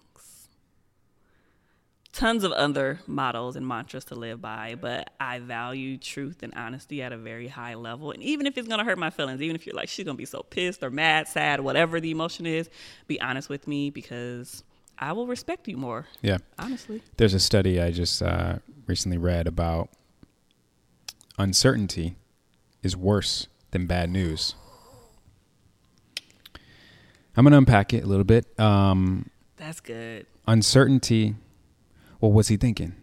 Tons of other models and mantras to live by, but I value truth and honesty at a very high level. And even if it's gonna hurt my feelings, even if you're like, she's gonna be so pissed or mad, sad, whatever the emotion is, be honest with me because I will respect you more. Yeah. Honestly. There's a study I just uh, recently read about uncertainty is worse than bad news. I'm going to unpack it a little bit. Um, That's good. uncertainty. Well, what's he thinking?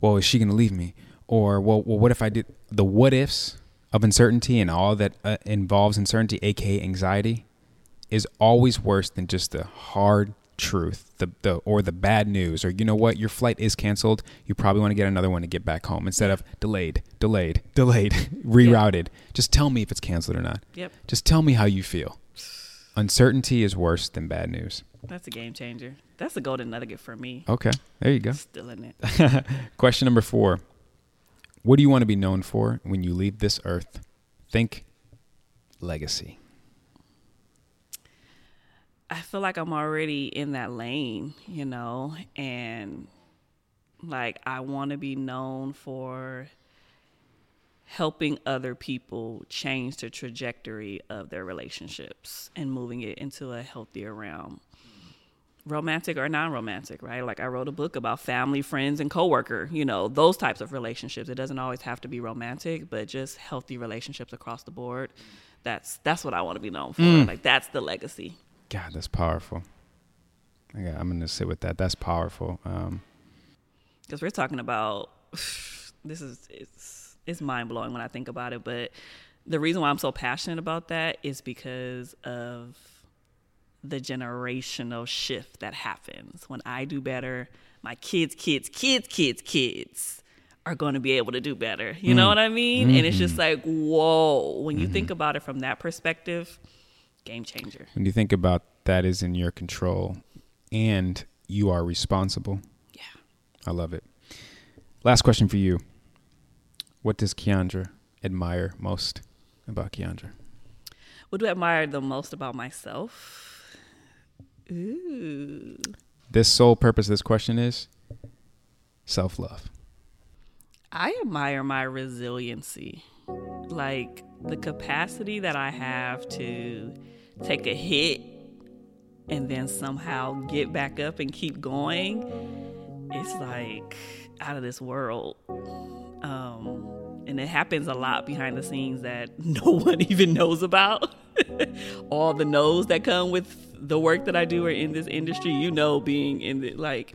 Well, is she going to leave me? Or, well, well, what if I did the what ifs of uncertainty and all that uh, involves uncertainty, aka anxiety, is always worse than just the hard truth, the the or the bad news, or you know what, your flight is canceled. You probably want to get another one to get back home instead of delayed, delayed, delayed, rerouted. Just tell me if it's canceled or not. Yep. Just tell me how you feel. Uncertainty is worse than bad news. That's a game changer. That's a golden nugget for me. Okay, there you go. Still in it. Question number four. What do you want to be known for when you leave this earth? Think legacy. I feel like I'm already in that lane, you know, and like I want to be known for helping other people change the trajectory of their relationships and moving it into a healthier realm. Romantic or non-romantic, right? Like I wrote a book about family, friends, and coworker. You know, those types of relationships. It doesn't always have to be romantic, but just healthy relationships across the board. That's that's what I want to be known for. Like that's the legacy. God, that's powerful. Got, I'm going to sit with that. That's powerful. Um, because we're talking about this is it's it's mind blowing when I think about it. But the reason why I'm so passionate about that is because of the generational shift that happens when I do better. My kids, kids, kids, kids, kids are going to be able to do better. You know mm. what I mean? And it's just mm-hmm. like, whoa, when you think mm-hmm. about it from that perspective, game changer. when you think about that is in your control and you are responsible, Yeah. I love it. Last question for you. What does Kiaundra admire most about Kiaundra? What do I admire the most about myself? Ooh. This sole purpose of this question is self love. I admire my resiliency. Like the capacity that I have to take a hit and then somehow get back up and keep going. It's like out of this world. Um, and it happens a lot behind the scenes that no one even knows about. All the no's that come with the work that I do or in this industry, you know, being in the like,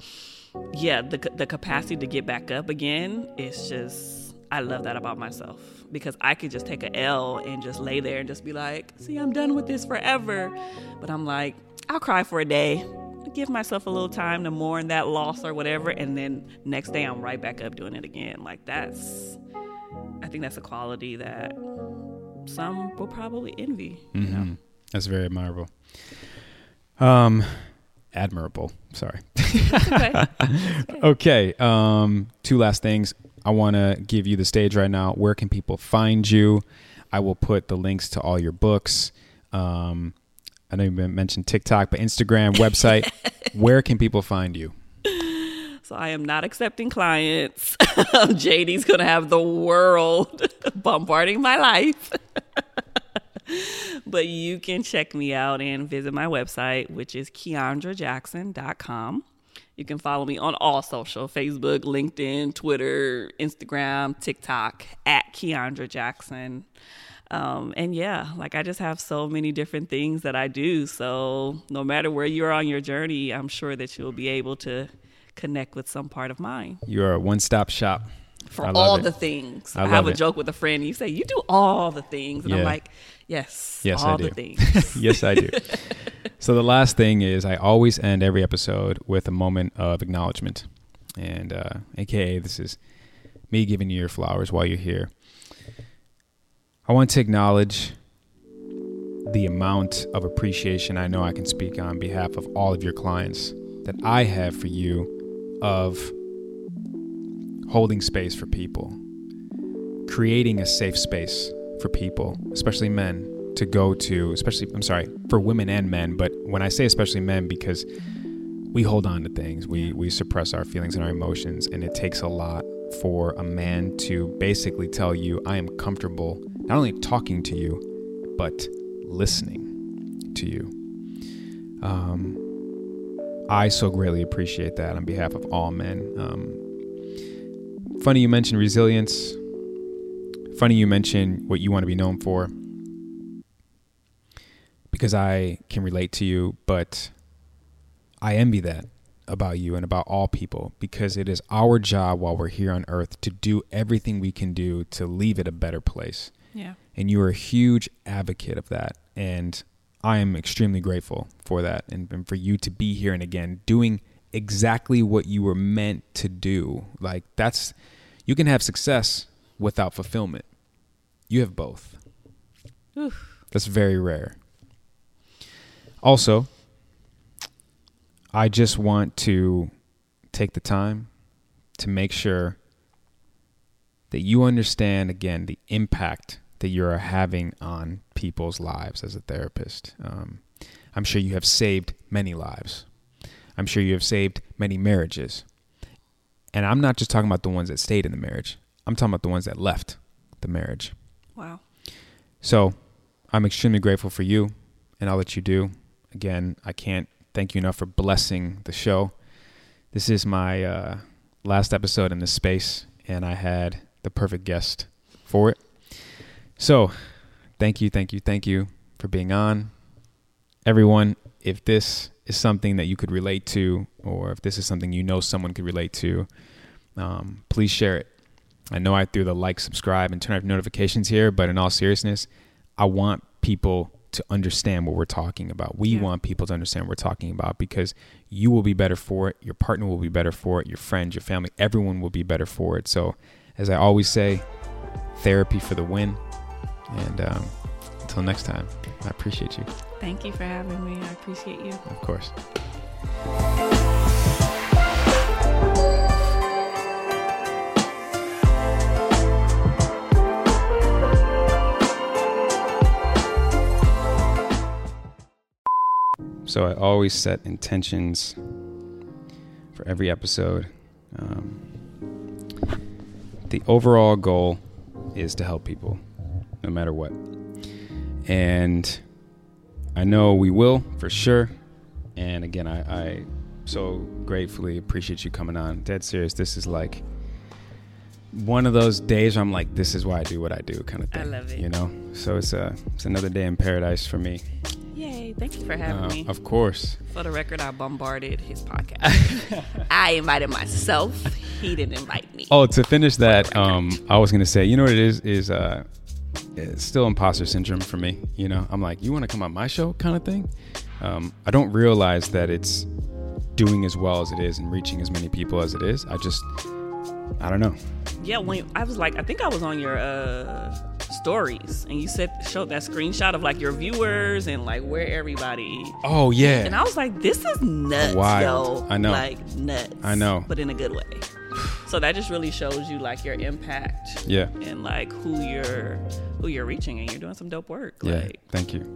yeah, the the capacity to get back up again. It's just I love that about myself because I could just take a L and just lay there and just be like, see, I'm done with this forever. But I'm like, I'll cry for a day, give myself a little time to mourn that loss or whatever, and then next day I'm right back up doing it again. Like that's, I think that's a quality that some will probably envy. You know? Mhm. That's very admirable. Um, admirable. Sorry. Okay. okay. Um, two last things. I want to give you the stage right now. Where can people find you? I will put the links to all your books. Um, I know you mentioned TikTok, but Instagram, website. Where can people find you? So I am not accepting clients. JD's gonna have the world bombarding my life. but you can check me out and visit my website, which is kiaundrajackson.com. You can follow me on all social Facebook, LinkedIn, Twitter, Instagram, TikTok at Kiaundra Jackson. Um, and yeah, like I just have so many different things that I do. So no matter where you're on your journey, I'm sure that you'll be able to connect with some part of mine You're a one-stop shop for all it. the things. I I, have a it. joke with a friend. You say you do all the things, and Yeah. I'm like, yes, Yes, I do. yes, I do. so the last thing is I always end every episode with a moment of acknowledgement, and uh, AKA this is me giving you your flowers while you're here. I want to acknowledge the amount of appreciation I know I can speak on behalf of all of your clients that I have for you of holding space for people, creating a safe space for people, especially men, to go to, especially, I'm sorry, for women and men, but when I say especially men, because we hold on to things, we, we suppress our feelings and our emotions, and it takes a lot for a man to basically tell you, I am comfortable not only talking to you, but listening to you. Um, I so greatly appreciate that on behalf of all men. Um, funny you mentioned resilience. Funny you mentioned what you want to be known for. Because I can relate to you, but I envy that about you and about all people because it is our job while we're here on earth to do everything we can do to leave it a better place. Yeah. And you are a huge advocate of that. And I am extremely grateful for that and, and for you to be here and again doing exactly what you were meant to do. Like that's you can have success without fulfillment. You have both. Oof. That's very rare. Also, I just want to take the time to make sure that you understand again the impact that you're having on people's lives as a therapist. Um, I'm sure you have saved many lives. I'm sure you have saved many marriages. And I'm not just talking about the ones that stayed in the marriage, I'm talking about the ones that left the marriage. Wow. So I'm extremely grateful for you and all that you do. Again, I can't thank you enough for blessing the show. This is my uh, last episode in this space, and I had the perfect guest for it. So, thank you, thank you, thank you for being on. Everyone, if this is something that you could relate to, or if this is something you know someone could relate to, um, please share it. I know I threw the like, subscribe, and turn off notifications here, but in all seriousness, I want people to understand what we're talking about. We Yeah. want people to understand what we're talking about because you will be better for it. Your partner will be better for it. Your friends, your family, everyone will be better for it. So, as I always say, therapy for the win. And um, until next time, I appreciate you, Thank you for having me. I appreciate you. of course. So I always set intentions for every episode. Um, the overall goal is to help people, no matter what. And I know we will for sure. And again, I, I so gratefully appreciate you coming on. Dead serious. This is like one of those days where I'm like, this is why I do what I do, kind of thing. I love it. You know. So it's a it's another day in paradise for me. Thank you for having Uh, me. of course. For the record, I bombarded his podcast. I invited myself. He didn't invite me. Oh, to finish that, um, I was gonna say, you know what it is? Is uh, it's still imposter syndrome for me. You know, I'm like, you want to come on my show, kind of thing. Um, I don't realize that it's doing as well as it is and reaching as many people as it is. I just, I don't know. Yeah, when I was like, I think I was on your uh, stories, and you said showed that screenshot of like your viewers and like where everybody. Oh yeah, And I was like, this is nuts, Wild. yo. I know. like nuts. I know. but in a good way. So that just really shows you like your impact yeah, and like who you're who you're reaching, and you're doing some dope work. yeah. Like, Thank you.